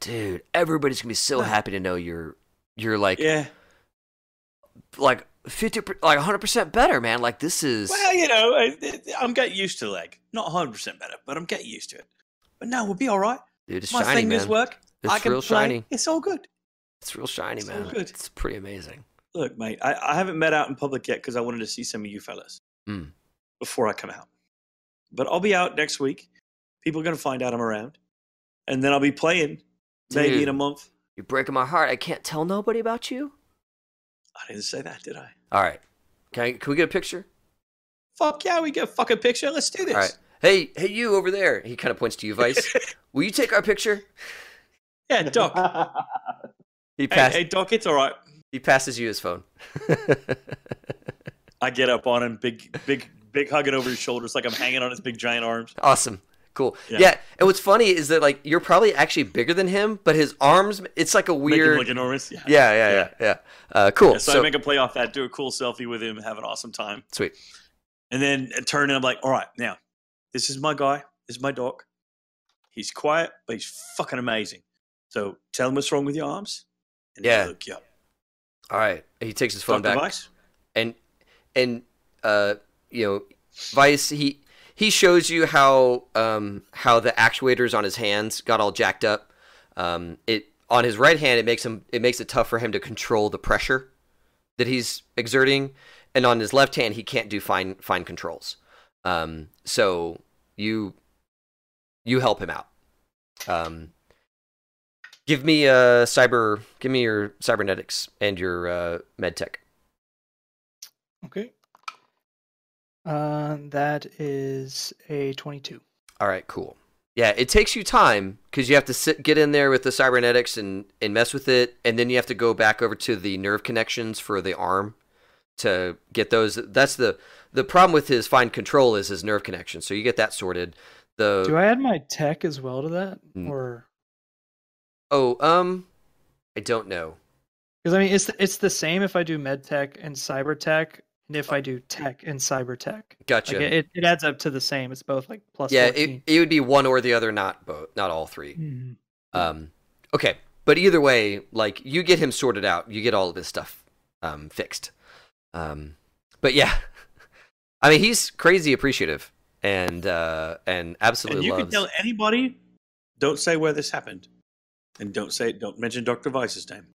dude, everybody's gonna be so happy to know you're you're like Yeah. like fifty like hundred percent better, man. Like this is Well, you know, I, I'm getting used to leg. Not 100 percent better, but I'm getting used to it. But no, we'll be all right. dude, it's My shiny, fingers man. work. It's I can real play. shiny. It's all good. It's real shiny, It's all man. good. It's pretty amazing. Look, mate, I, I haven't met out in public yet because I wanted to see some of you fellas Mm. before I come out. But I'll be out next week. People are going to find out I'm around. And then I'll be playing maybe in a month. You're breaking my heart. I can't tell nobody about you. I didn't say that, did I? All right. Can, I, can we get a picture? Fuck yeah, we get a fucking picture. Let's do this. All right. Hey, hey, you over there. He kind of points to you, Vice. *laughs* Will you take our picture? Yeah, Doc. *laughs* He hey, hey, Doc, it's all right. He passes you his phone. *laughs* I get up on him, big, big, big hugging over his shoulders like I'm hanging on his big giant arms. awesome. Cool. Yeah. Yeah. And what's funny is that like you're probably actually bigger than him, but his arms. It's like a weird. look enormous. Yeah. yeah, yeah, yeah, yeah. Uh, cool. Yeah, so, so I make a play off that, do a cool selfie with him, have an awesome time. sweet. And then I turn and I'm like, all right, now, this is my guy. This is my doc. He's quiet, but he's fucking amazing. So tell him what's wrong with your arms. And Yeah. look you up. All right. He takes his phone Doc back. device? and and uh you know vice he he shows you how um how the actuators on his hands got all jacked up um it on his right hand it makes him it makes it tough for him to control the pressure that he's exerting and on his left hand he can't do fine fine controls Um, so you you help him out. Um, give me uh cyber. Give me your cybernetics and your uh, med tech. Okay. Uh, that is a 22. All right, cool. Yeah, it takes you time because you have to sit, get in there with the cybernetics and and mess with it, and then you have to go back over to the nerve connections for the arm to get those. That's the the problem with his fine control is his nerve connection. So you get that sorted. The Do I add my tech as well to that? Mm. Or oh um, I don't know. because I mean it's it's the same if I do med tech and cyber tech, and if I do tech and cyber tech. Gotcha. Like it, it adds up to the same. It's both like plus. yeah, 14. it, it would be one or the other, not both, not all three. Mhm. Um, okay, but either way, like you get him sorted out, you get all of his stuff um, fixed. Um, but yeah, *laughs* I mean he's crazy appreciative and uh, and And absolutely you loves. can tell anybody, don't say where this happened, and don't say don't mention Doctor Vice's name.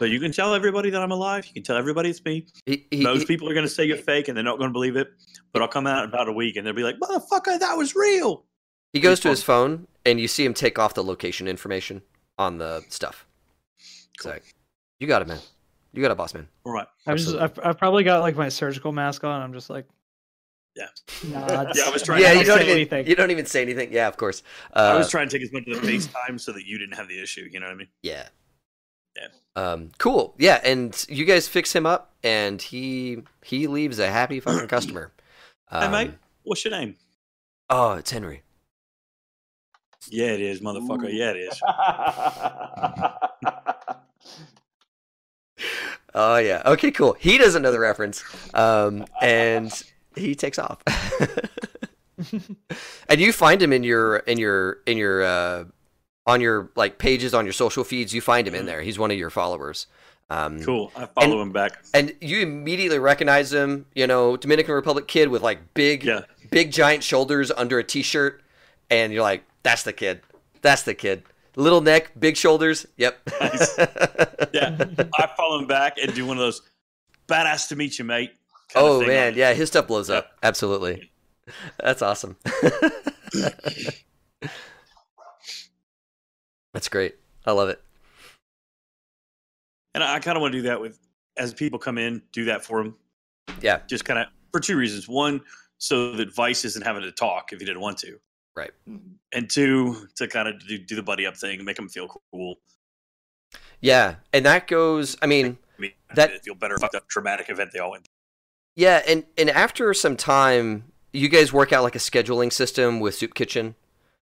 So you can tell everybody that I'm alive. You can tell everybody it's me. he, he, Most he- people are going to say you're fake, and they're not going to believe it. But I'll come out in about a week, and they'll be like, "Motherfucker, that was real." he goes to his phone and you see him take off the location information on the stuff. It's Cool. like, you got it, man. You got a boss man. All right. I've just I've, I've probably got like my surgical mask on. I'm just like. Yeah. Nods. Yeah, I was *laughs* trying yeah, to you don't don't say even anything. you don't even say anything. Yeah, of course. Uh, I was trying to take as much of the FaceTime so that you didn't have the issue. You know what I mean? Yeah. Yeah. Um, cool. Yeah, and you guys fix him up, and he he leaves a happy fucking *clears throat* customer. hey, Um, mate, what's your name? Oh, it's Henry. Yeah, it is, motherfucker. Ooh. Yeah, it is. *laughs* Oh yeah. Okay, cool. He doesn't know the reference, um, and he takes off. *laughs* *laughs* and you find him in your in your in your uh, on your like pages on your social feeds. You find him in Mhm. there. He's one of your followers. Um, Cool. I follow him back. And you immediately recognize him. You know, Dominican Republic kid with like big Yeah. big giant shoulders under a t-shirt and you're like that's the kid that's the kid little neck big shoulders yep Nice. *laughs* Yeah. I follow him back and do one of those badass to meet you, mate. oh man it. yeah his stuff blows Yeah. up absolutely that's awesome *laughs* *laughs* that's great i love it And I, kind of want to do that with as people come in, do that for them. yeah Just kind of for two reasons. One, so that Vice isn't having to talk if he didn't want to. Right. And two, to kind of do, do the buddy up thing and make them feel cool. yeah and that goes i mean I mean, That- feel better about the traumatic event they all went Yeah, and and after some time, you guys work out like a scheduling system with Soup Kitchen,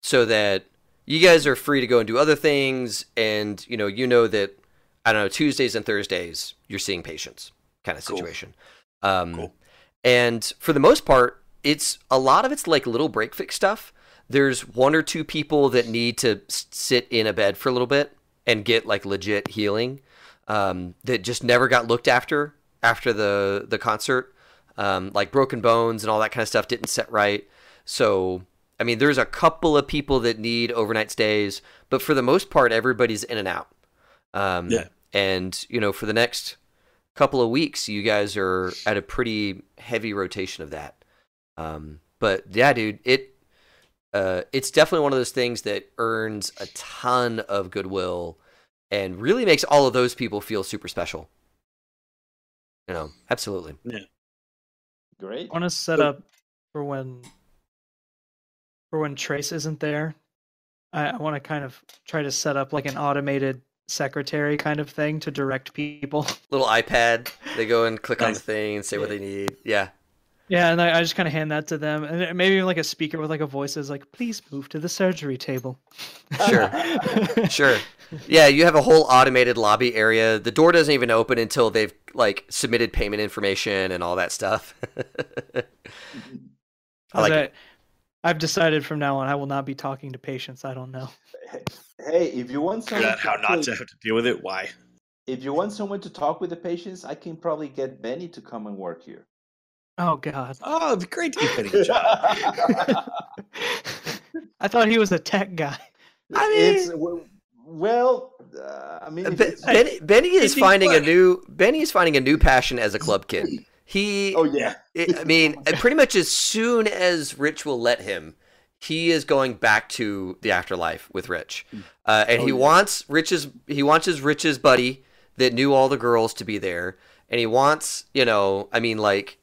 so that you guys are free to go and do other things, and you know you know that I don't know Tuesdays and Thursdays you're seeing patients kind of Cool. situation. Um, Cool. And for the most part, it's a lot of it's like little break fix stuff. There's one or two people that need to sit in a bed for a little bit and get like legit healing um, that just never got looked after after the the concert. Um, like broken bones and all that kind of stuff didn't set right. So I mean, there's a couple of people that need overnight stays, but for the most part, everybody's in and out. Um, Yeah. And you know, for the next couple of weeks, you guys are at a pretty heavy rotation of that. Um, but yeah, dude, it uh, it's definitely one of those things that earns a ton of goodwill and really makes all of those people feel super special. You know, absolutely. Yeah. Great. I want to set up for when for when Trace isn't there. I, I want to kind of try to set up like an automated secretary kind of thing to direct people. *laughs* Little iPad, they go and click on the thing and say what they need. Yeah. Yeah, and I, I just kind of hand that to them, and maybe even like a speaker with like a voice is like, "Please move to the surgery table." Sure. *laughs* Sure. Yeah, you have a whole automated lobby area. The door doesn't even open until they've like submitted payment information and all that stuff. *laughs* I like it. I've decided from now on I will not be talking to patients. I don't know. Hey, if you want someone out how to not to have to deal with it. Why? if you want someone to talk with the patients, I can probably get Benny to come and work here. Oh God. Oh, it'd be great to get Benny a job. *laughs* I thought he was a tech guy. I mean- w- well, uh, I mean, if Be- it's- Benny, Benny is Easy finding a new Benny is finding a new passion as a club kid. He, Oh yeah. I *laughs* mean, pretty much as soon as Rich will let him, he is going back to the afterlife with Rich, uh, and Oh, he yeah. wants Rich's he wants his Rich's buddy that knew all the girls to be there, and he wants you know, I mean, like,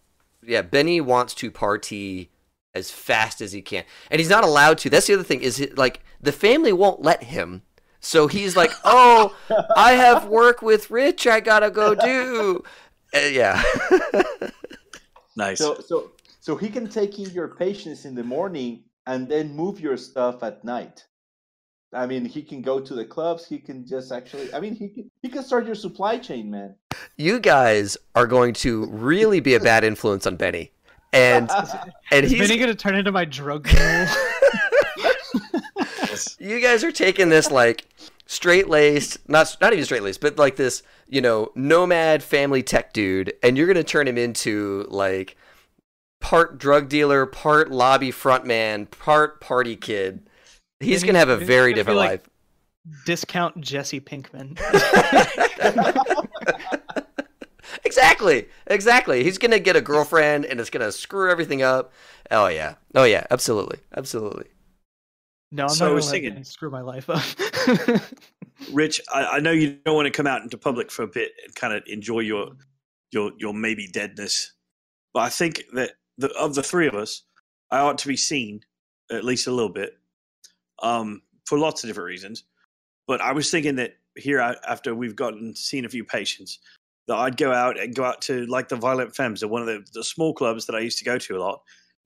yeah, Benny wants to party as fast as he can, and he's not allowed to. That's the other thing is it, like the family won't let him. So he's like, "Oh, I have work with Rich. I gotta go do." *laughs* Uh, yeah. *laughs* Nice. So so so he can take in your patients in the morning and then move your stuff at night. I mean, he can go to the clubs. He can just actually. I mean, he can, he can start your supply chain, man. you guys are going to really be a bad influence on Benny. And *laughs* and Is he's Benny gonna turn into my drug mule? *laughs* You guys are taking this like straight laced, not not even straight laced, but like this, you know, nomad family tech dude, and you're gonna turn him into like part drug dealer, part lobby frontman, part party kid. He's gonna have a very different like- life. Discount Jesse Pinkman. *laughs* exactly, exactly. He's gonna get a girlfriend, and it's gonna screw everything up. Oh yeah, oh yeah, absolutely, absolutely. No, I'm So I not gonna was let thinking- screw my life up. *laughs* Rich, I, I know you don't want to come out into public for a bit and kind of enjoy your your your maybe deadness, but I think that the, of the three of us, I ought to be seen at least a little bit, um, for lots of different reasons. But I was thinking that here, I- after we've gotten seen a few patients, that I'd go out and go out to like the Violent Femmes, or one of the, the small clubs that I used to go to a lot,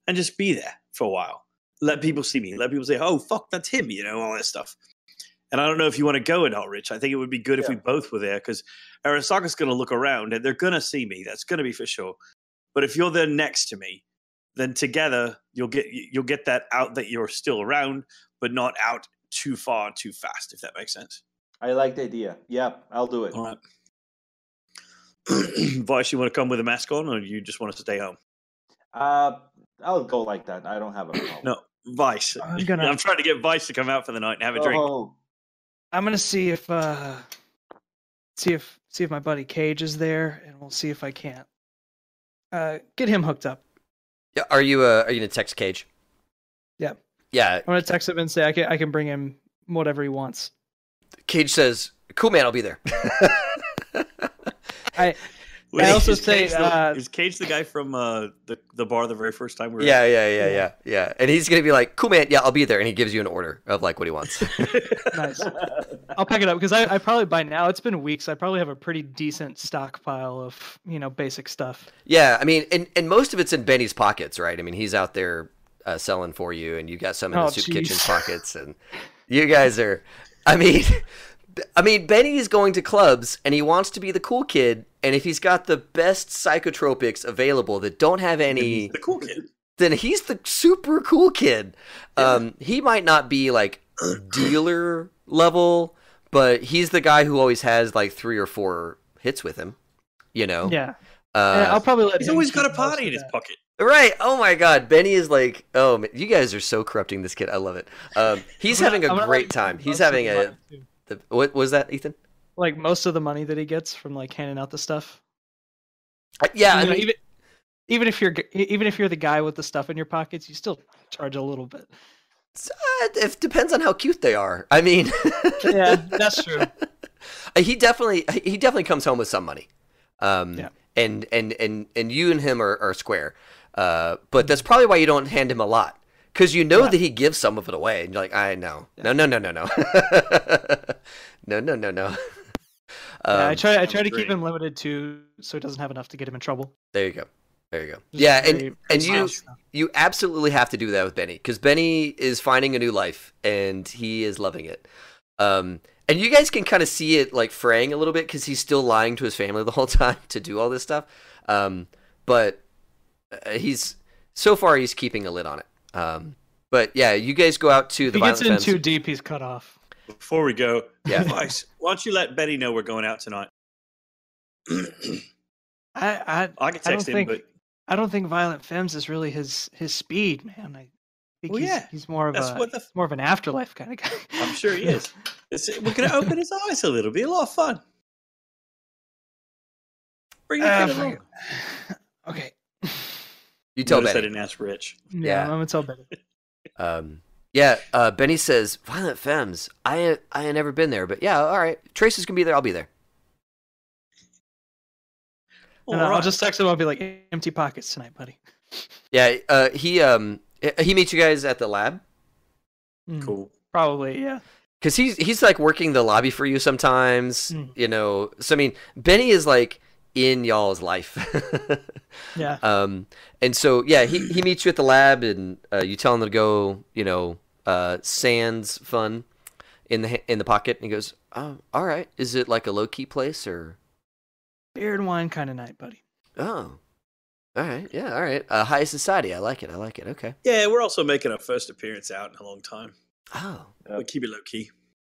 and just be there for a while. Let people see me. Let people say, "Oh, fuck, that's him," you know, all that stuff. And I don't know if you want to go or not, Rich. I think it would be good if we both were there because Arasaka's going to look around and they're going to see me. That's going to be for sure. But if you're there next to me, then together you'll get you'll get that out that you're still around, but not out too far too fast. If that makes sense. I like the idea. Yeah, I'll do it. All right. *clears throat* Vice, you want to come with a mask on, or you just want to stay home? Uh, I'll go like that. I don't have a problem. No, Vice. I'm *laughs* gonna- I'm trying to get Vice to come out for the night and have a drink. Oh, I'm gonna see if uh see if see if my buddy Cage is there, and we'll see if I can't uh get him hooked up. Yeah, are you uh, are you gonna text Cage? Yeah. Yeah, I'm gonna text him and say I can I can bring him whatever he wants. Cage says, "Cool man, I'll be there." I Wait, I also say, Cage the, uh, is Cage the guy from uh, the the bar the very first time we were? yeah, yeah, yeah, Yeah. yeah, yeah. And he's gonna be like, "Cool man, yeah, I'll be there," and he gives you an order of like what he wants. *laughs* nice. I'll pack it up because I, I probably by now it's been weeks. I probably have a pretty decent stockpile of you know basic stuff. yeah, I mean, and and most of it's in Benny's pockets, right? I mean, he's out there uh, selling for you, and you got some in Oh, the soup jeez. kitchen pockets, and you guys are. I mean, I mean, Benny is going to clubs, and he wants to be the cool kid. And if he's got the best psychotropics available that don't have any the cool kid. then he's the super cool kid. Um, he might not be like *clears throat* dealer level, but he's the guy who always has like three or four hits with him. You know, Yeah, And uh, I'll probably let. He's him always got a most party in his that. pocket. right? Oh my God, Benny is like, oh, man, you guys are so corrupting this kid. I love it. Um, he's having a I'm gonna let great time. He's having the a. The, what was that, Ethan? like most of the money that he gets from like handing out the stuff. Uh, yeah, I mean, even even if you're even if you're the guy with the stuff in your pockets, you still charge a little bit. uh, it depends on how cute they are. I mean, Yeah, *laughs* that's true. he definitely he definitely comes home with some money um Yeah. and and and and you and him are, are square uh but that's probably why you don't hand him a lot because you know Yeah. that he gives some of it away and you're like i know no no no no no *laughs* no no no no yeah, I um, try I try to great. keep him limited to so he doesn't have enough to get him in trouble. there you go there you go Just yeah and and you stuff. you absolutely have to do that with Benny because Benny is finding a new life and he is loving it. Um, and you guys can kind of see it like fraying a little bit because he's still lying to his family *laughs* the whole time to do all this stuff. Um, but uh, he's so far he's keeping a lid on it. Um, but yeah, you guys go out to If the he gets in Femmes. too deep, he's cut off. Before we go, Yeah. *laughs* Vice, why don't you let Betty know we're going out tonight? *clears throat* I I, I can I don't him, think but I don't think Violent Femmes is really his his speed, man. I think Well, he's, yeah, he's more of that's a what the f- more of an afterlife kind of guy. I'm sure he is. *laughs* It's, we're going to open his eyes a little. Be a lot of fun. Bring your kid fuck along. it. *sighs* You tell Notice I didn't ask Rich. Yeah, Yeah. I'm gonna tell Benny. *laughs* Um, yeah, uh, Benny says, Violent Femmes. I I ain't never been there, but yeah, all right. Tracy's gonna be there. I'll be there. And I'll Alright. just text him. I'll be like, empty pockets tonight, buddy. Yeah, uh, he um he meets you guys at the lab Mm, cool. Probably, yeah. because he's he's like working the lobby for you sometimes. Mm. You know, so I mean, Benny is like in y'all's life. *laughs* Yeah. Um, and so yeah, he, he meets you at the lab, and uh, you tell him to go, you know, uh, sans fun in the in the pocket, and he goes, "Oh, all right. Is it like a low key place or?" Beer and wine kind of night, buddy. Oh, all right, yeah, all right. Uh, high society, I like it. I like it. Okay. Yeah, we're also making our first appearance out in a long time. Oh, Yep. We keep it low key.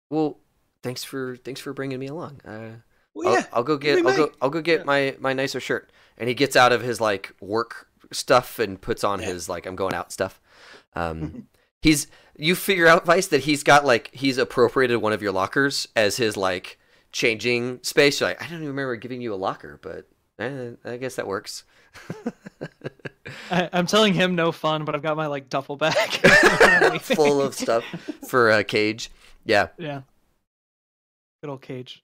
well, thanks for thanks for bringing me along. Uh, Well, I'll, yeah. I'll go get I'll go. I'll go get Yeah. my my nicer shirt. And he gets out of his like work stuff and puts on Yeah. his like I'm going out stuff. Um, *laughs* he's you figure out Vice that he's got like he's appropriated one of your lockers as his like changing space. You're like I don't even remember giving you a locker, but eh, I guess that works. I, *laughs* *laughs* I'm telling him no fun, but I've got my like duffel bag Full of stuff for uh, Cage. Yeah. Yeah. Good old cage.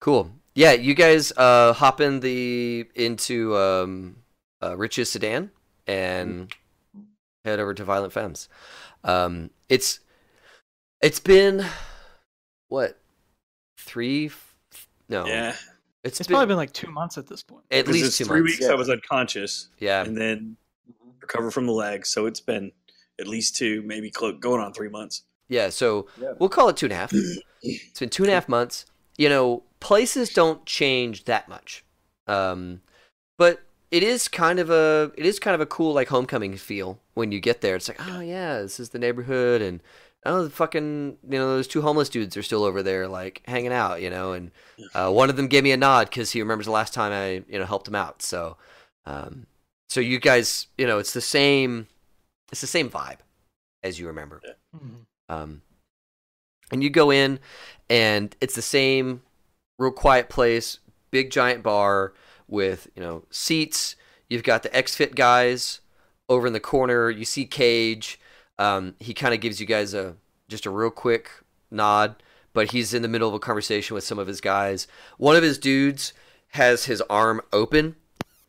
Cool. Yeah, you guys uh, hop in the into um, uh, Rich's sedan and head over to Violent Femmes. Um, it's it's been what three? f- No, Yeah. it's, It's been probably been like two months at this point. At least it's two three months. weeks Yeah. I was unconscious Yeah, and then recover from the leg. So it's been at least two, maybe clo- going on three months. yeah. So Yeah. we'll call it two and a half. It's been two and a half months. You know, places don't change that much, um, but it is kind of a it is kind of a cool like homecoming feel when you get there. It's like, oh yeah, this is the neighborhood, and oh, the fucking you know those two homeless dudes are still over there like hanging out, you know, and uh, one of them gave me a nod because he remembers the last time I you know helped him out. So, um, so you guys, you know, it's the same, it's the same vibe as you remember. Mhm. Um, and you go in, and it's the same real quiet place, big giant bar with you know seats. You've got the XFit guys over in the corner. You see Cage. Um, he kind of gives you guys a just a real quick nod, but he's in the middle of a conversation with some of his guys. One of his dudes has his arm open,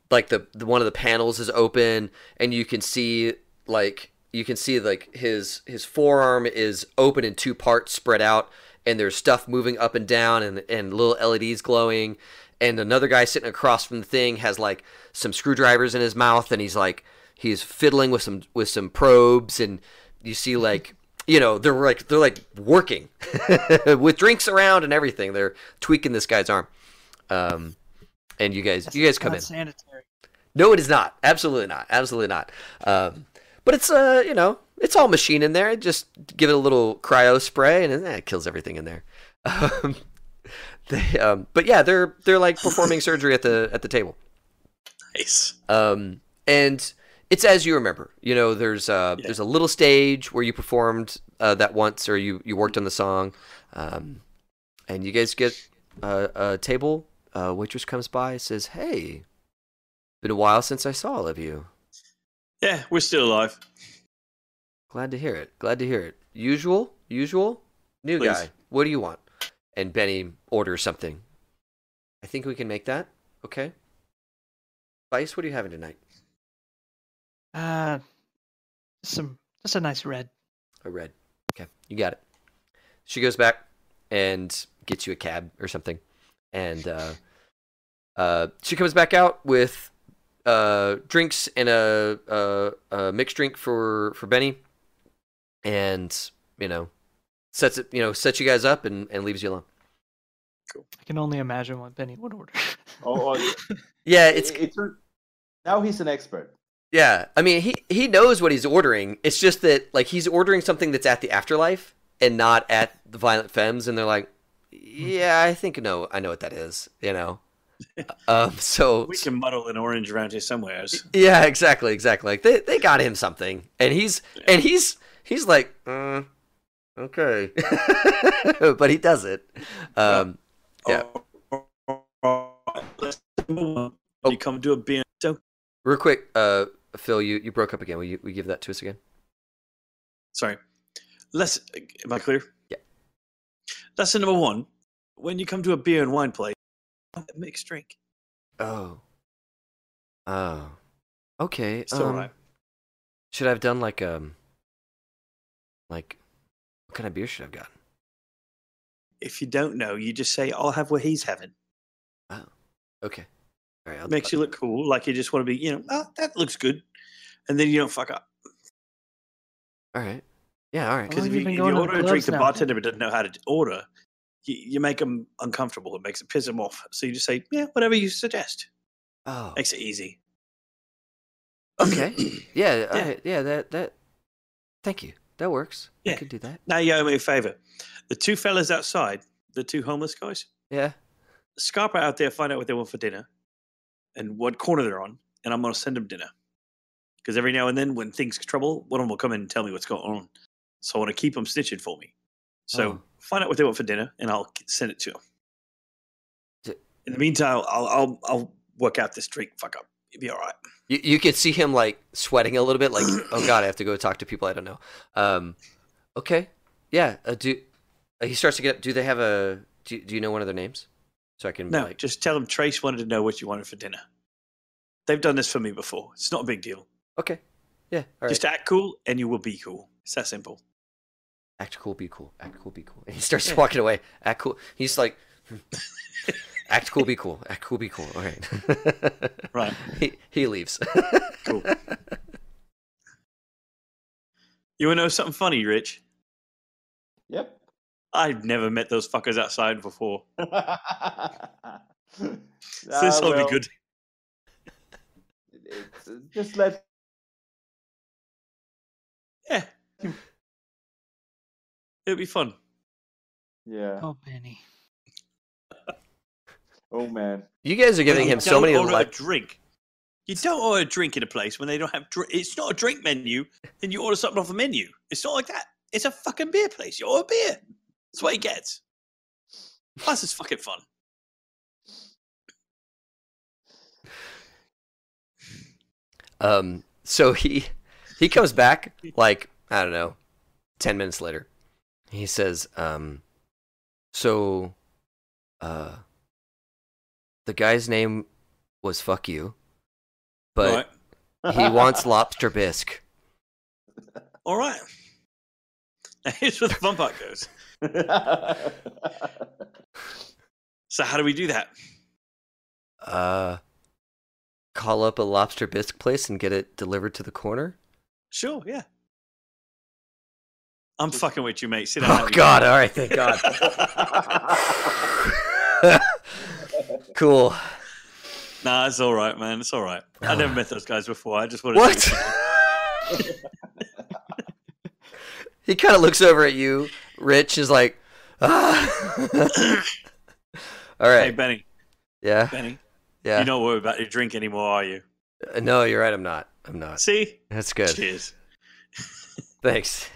like the, the one of the panels is open, and you can see like you can see like his his forearm is open in two parts spread out and there's stuff moving up and down and and little LEDs glowing and another guy sitting across from the thing has like some screwdrivers in his mouth and he's like he's fiddling with some with some probes and you see *laughs* like you know they're like they're like working *laughs* with drinks around and everything they're tweaking this guy's arm um and you guys you guys come Not in sanitary. no, it is not. Absolutely not. Absolutely not. Um, but it's uh, you know, it's all machine in there. Just give it a little cryo spray, and eh, it kills everything in there. *laughs* Um, they, um, but yeah, they're they're like performing surgery at the at the table. Nice. Um, and it's as you remember. You know, there's uh, Yeah. there's a little stage where you performed uh, that once, or you you worked on the song, um, and you guys get uh, a table. Uh, waitress comes by, says, "Hey, been a while since I saw all of you. Yeah, we're still alive. Glad to hear it. Glad to hear it. Usual, usual, new Please. guy. What do you want?" And Benny orders something. I think we can make that. Okay. Vice, what are you having tonight? Uh, some just a nice red. A red. Okay, you got it. She goes back and gets you a cab or something, and uh, uh, she comes back out with uh, drinks and a, a, a mixed drink for for Benny, and you know sets it you know sets you guys up and, and leaves you alone. Cool. I can only imagine what Benny would order. *laughs* Oh, oh, Yeah, *laughs* it's it's now he's an expert. Yeah, I mean he he knows what he's ordering. It's just that like he's ordering something that's at the afterlife and not at the Violent Femmes, and they're like, yeah, I think no, I know what that is. You know, *laughs* um, so We can muddle an orange around here somewhere. yeah, exactly, exactly. Like they they got him something, and he's and he's he's like, mm, okay, *laughs* but he does it. Um, Yeah. Oh, let's move on. You come do a beer. Don't real quick, uh, Phil, you, you broke up again. Will you, will you give that to us again? Sorry. Less. Am I clear? Yeah. Lesson number one: When you come to a beer and wine place, mixed drink. Oh. Oh. Okay. It's um, all right. Should I have done like um like what kind of beer should I have gotten? If you don't know, you just say, "I'll have what he's having." Oh. Okay. All right. I'll, Makes you look cool, like you just want to be. You know, oh, that looks good, and then you don't fuck up. all right. Yeah. All right. Because if you've you, if you order a drink, clubs the now. bartender doesn't know how to order. You, you make them uncomfortable. It makes it piss them off. So you just say, "Yeah, whatever you suggest." Oh. Makes it easy. Okay. *clears throat* Yeah. Yeah. Yeah. yeah. That that. Thank you. That works. Yeah. I could do that. Now you owe me a favor. The two fellas outside, the two homeless guys, Yeah. Scarpa out there, find out what they want for dinner and what corner they're on, and I'm going to send them dinner. Because every now and then, when things trouble, one of them will come in and tell me what's going on. So I want to keep them snitching for me. So Oh. Find out what they want for dinner, and I'll send it to them. In the meantime, I'll I'll, I'll work out this drink fuck up. It'll be all right. You you could see him like sweating a little bit, like *clears throat* oh god, I have to go talk to people I don't know. Um. Okay. Yeah. Uh, do uh, he starts to get? Up. Do they have a? Do, do you know one of their names? So I can No, like. just tell them Trace wanted to know what you wanted for dinner. They've done this for me before. It's not a big deal. Okay. Yeah. All right. Just act cool, and you will be cool. It's that simple. Act cool, be cool. Act cool, be cool. And *laughs* he starts walking away. Act cool. He's like, *laughs* act cool, be cool. Act cool, be cool. All right. *laughs* Right. He he leaves. Cool. You want to know something funny, Rich? Yep. I've never met those fuckers outside before. Ah, So this will well, be good. It's, uh, just let Yeah. It'll be fun. yeah. Oh, Benny. *laughs* Oh man. you guys are giving him so many order a drink. You don't order a drink in a place when they don't have. Dr- it's not a drink menu. Then you order something off a menu. It's not like that. It's a fucking beer place. You order beer. That's what he gets. Plus, it's fucking fun. Um. So he he comes back like I don't know, ten minutes later. He says, um, so, uh, the guy's name was fuck you, but he wants lobster bisque. *laughs* All right. Now, *laughs* here's where the fun part goes. *laughs* So, how do we do that? uh call up a lobster bisque place and get it delivered to the corner? Sure, yeah. I'm fucking with you, mate. Sit down. Oh god, all right, thank god. *laughs* cool. Nah, it's all right, man. It's all right. I never met those guys before. I just wanted What? to. *laughs* he kind of looks over at you. Rich is like, ah. *laughs* all Hey. Benny. Yeah. Benny. Yeah. You don't worry about your drink anymore, are you? Uh, no, you're right. I'm not. I'm not. See? That's good. Cheers. Thanks.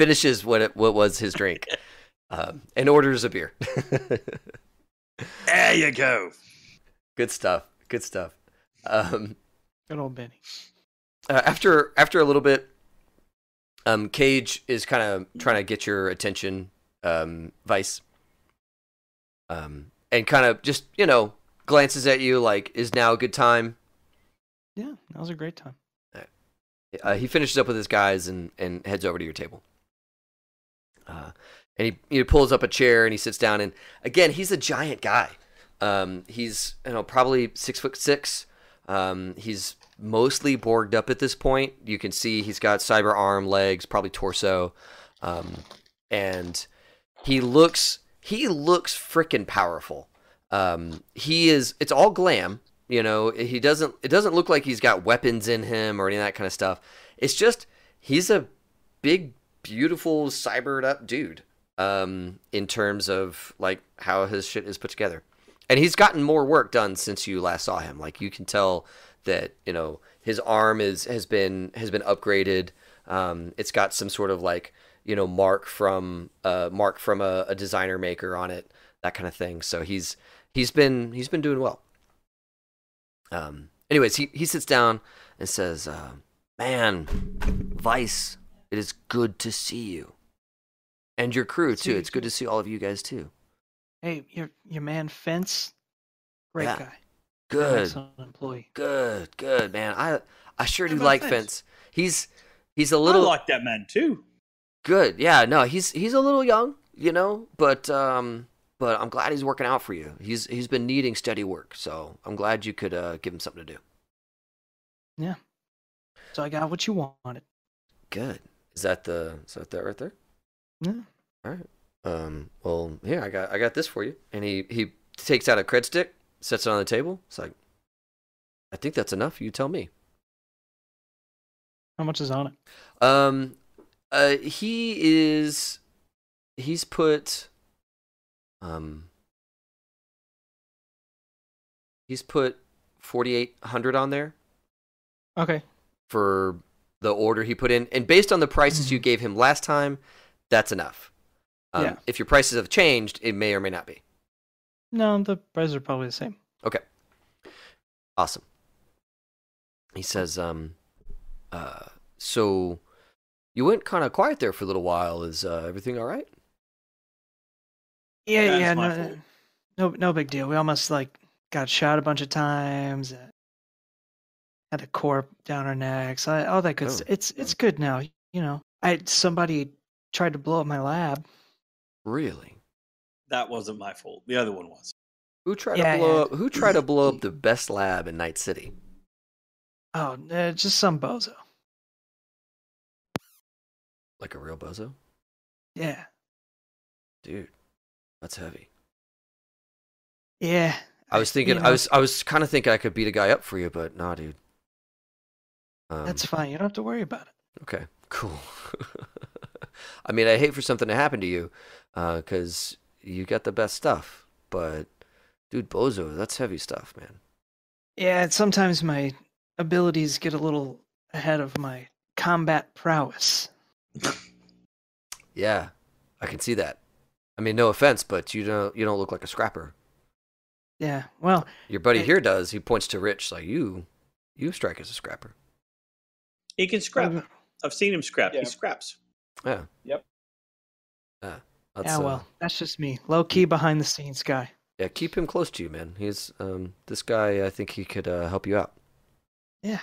He finishes what it, what was his drink, *laughs* um, and orders a beer. *laughs* There you go. good stuff. Good stuff. Um, Good old Benny. uh, after after a little bit, um, Cage is kind of trying to get your attention, um, Vice, um, and kind of just you know glances at you like, "Is now a good time?" Yeah, that was a great time. Uh, he finishes up with his guys and, and heads over to your table. Uh, and he, he pulls up a chair and he sits down. And again, he's a giant guy. Um, he's you know probably six foot six. Um, he's mostly borged up at this point. You can see he's got cyber arm, legs, probably torso, um, and he looks he looks freaking powerful. Um, he is. It's all glam. You know, he doesn't. It doesn't look like he's got weapons in him or any of that kind of stuff. It's just he's a big, beautiful, cybered up dude. Um, in terms of like how his shit is put together, and he's gotten more work done since you last saw him. Like you can tell that you know his arm is has been has been upgraded. Um, it's got some sort of like you know mark from uh mark from a, a designer maker on it, that kind of thing. So he's he's been he's been doing well. Um, anyways, he he sits down and says, uh, "Man, Vice, it is good to see you, and your crew too. It's good to see all of you guys too. Hey, your your man Fence, great Yeah. guy. Good, Excellent employee. good, good, man. I I sure do like Fence? Fence. He's he's a I little I like that man too. good. Yeah, no, he's he's a little young, you know, but um, but I'm glad he's working out for you. He's he's been needing steady work, so I'm glad you could uh, give him something to do. Yeah. So I got what you wanted. Good. Is that the is that that right there? Yeah. All right. Um. Well, here I got I got this for you. And he he takes out a cred stick, sets it on the table. It's like, I think that's enough. You tell me. How much is on it? Um. Uh. He is. He's put. Um. He's put forty eight hundred on there Okay. for the order he put in, and based on the prices you Mhm. gave him last time, that's enough. Um, Yeah. If your prices have changed, it may or may not be. No, the prices are probably the same. Okay. Awesome. He says, um, uh, so you went kind of quiet there for a little while. Is uh, everything all right? Yeah, That's yeah, no, no, no big deal. We almost like got shot a bunch of times. uh, Had a corp down our necks. I, all that good Oh. stuff. It's it's good now. You know, I somebody tried to blow up my lab. Really? That wasn't my fault. The other one was. Who tried Yeah, to blow yeah. up? Who tried to blow up *laughs* the best lab in Night City? Oh, uh, just some bozo. Like a real bozo, Yeah, dude. That's heavy. yeah. I was thinking. you I was. I was kind of thinking I could beat a guy up for you, but nah, dude. Um, That's fine. You don't have to worry about it. Okay, cool. *laughs* I mean, I hate for something to happen to you, because you got the best stuff. But, dude, Bozo, that's heavy stuff, man. Yeah, and sometimes my abilities get a little ahead of my combat prowess. Yeah, I can see that. I mean, no offense, but you don't you don't look like a scrapper. Yeah, well, Your buddy Hey. here does. He points to Rich like you. You strike as a scrapper. He can scrap. uh, I've seen him scrap. Yeah. He scraps. Yeah. Yep. Yeah. That's, yeah, uh, well, that's just me. Low key behind the scenes guy. yeah. Keep him close to you, man. He's um this guy. I think he could uh, help you out. Yeah.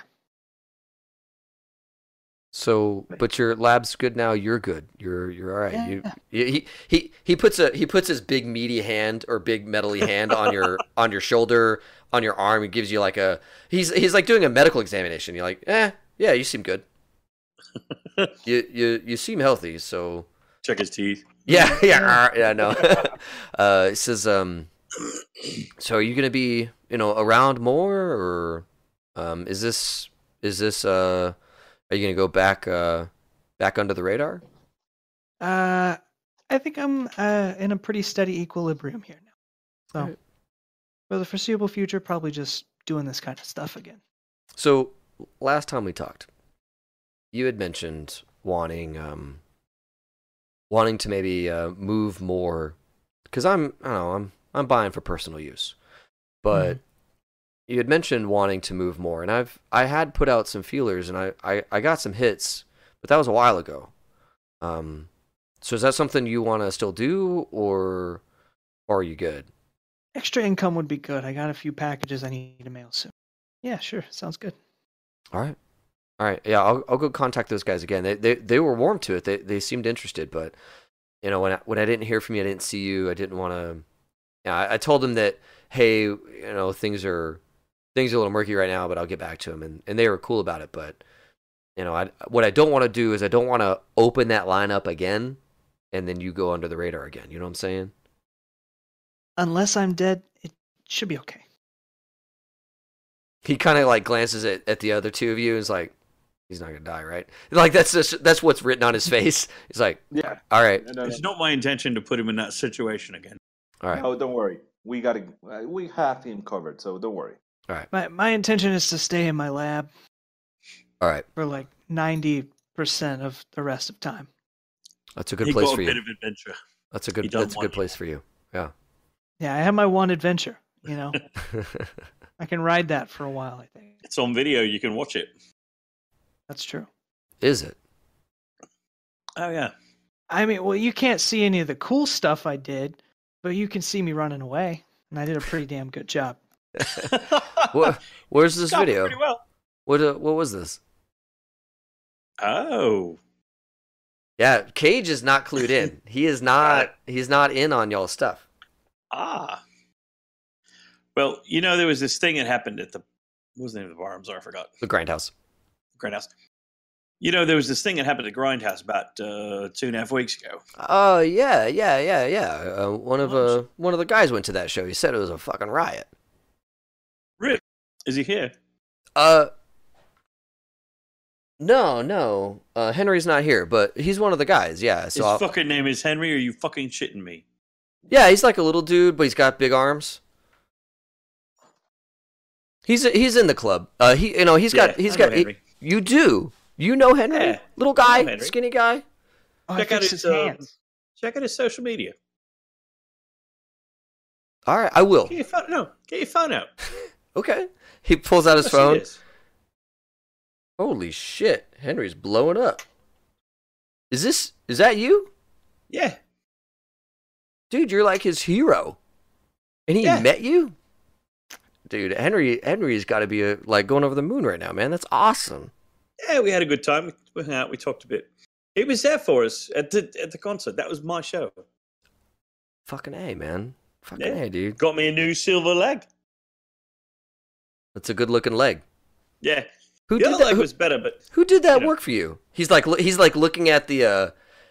So, but your lab's good now. You're good. You're you're all right. Yeah, You, he, he he he puts a he puts his big meaty hand or big metally *laughs* hand on your on your shoulder on your arm. He gives you like a he's he's like doing a medical examination. You're like, eh, yeah, you seem good. *laughs* you you you seem healthy. So Check his teeth. yeah *laughs* yeah uh, yeah no. *laughs* uh, it says um. So are you gonna be you know around more or um is this is this uh are you gonna go back uh back under the radar? Uh, I think I'm uh, in a pretty steady equilibrium here now. So, Alright. for the foreseeable future, probably just doing this kind of stuff again. So last time we talked, you had mentioned wanting um wanting to maybe uh, move more because I'm I don't know I'm I'm buying for personal use, but you had mentioned wanting to move more, and I've I had put out some feelers and I I, I got some hits, but that was a while ago. Um, so is that something you want to still do, or, or are you good? Extra income would be good. I got a few packages I need to mail soon. Yeah, sure. Sounds good. All right. All right. Yeah, I'll I'll go contact those guys again. They they they were warm to it. They they seemed interested, but you know when I, when I didn't hear from you, I didn't see you. I didn't want to. Yeah, I, I told them that hey, you know things are things are a little murky right now, but I'll get back to them, and and they were cool about it. But you know, I what I don't want to do is I don't want to open that lineup again, and then you go under the radar again. You know what I'm saying? Unless I'm dead, it should be okay. He kind of like glances at, at the other two of you and is like, he's not gonna die, right? Like that's just, that's what's written on his *laughs* face. He's like, Yeah. all right, No, no, no. It's not my intention to put him in that situation again. all right. No, don't worry. We got to. Uh, we have him covered, so don't worry. All right. My my intention is to stay in my lab All right, for like ninety percent of the rest of time. that's a good he place got for a bit you. of adventure. That's a good. That's a want good you. place for you. Yeah. Yeah, I have my one adventure. You know, *laughs* *laughs* I can ride that for a while. I think It's on video. You can watch it. that's true. Is it? Oh yeah. I mean, well, you can't see any of the cool stuff I did, but you can see me running away, and I did a pretty *laughs* damn good job. *laughs* What, where's this Got video? Pretty well. What uh, what was this? Oh. Yeah, Cage is not clued in. He is not. *laughs* He's not in on y'all stuff. Ah. Well, you know, there was this thing that happened at the what was the name of the bar? I'm sorry, I forgot. The Grindhouse. Grindhouse. You know, there was this thing that happened at Grindhouse about uh, two and a half weeks ago. Oh yeah, yeah, yeah, yeah. Uh, one of uh one of the guys went to that show. He said it was a fucking riot. Rip, is he here? Uh, no, no. Uh, Henry's not here, but he's one of the guys. Yeah. His So I'll- fucking name is Henry. Are you fucking shitting me? yeah, he's like a little dude, but he's got big arms. He's he's in the club. Uh, he you know he's got Yeah, he's I know got he- you do you know Henry Yeah, little guy Henry. skinny guy. Oh, Check out his, his uh, hands. Check out his social media. All right, I will. Get your phone. No, get your phone out. *laughs* Okay. He pulls out his Let's phone. Holy shit, Henry's blowing up. Is this is that you? Yeah. Dude, you're like his hero. And he Yeah. met you? Dude, Henry Henry's got to be a, like going over the moon right now, man. That's awesome. Yeah, we had a good time. We hung out. We talked a bit. He was there for us at the at the concert. That was my show. Fucking A, man. Fucking Yeah. A, dude. Got me a new silver leg. That's a good-looking leg. Yeah. Who the did other that? leg Who, was better, but who did that you know. work for you? He's like he's like looking at the uh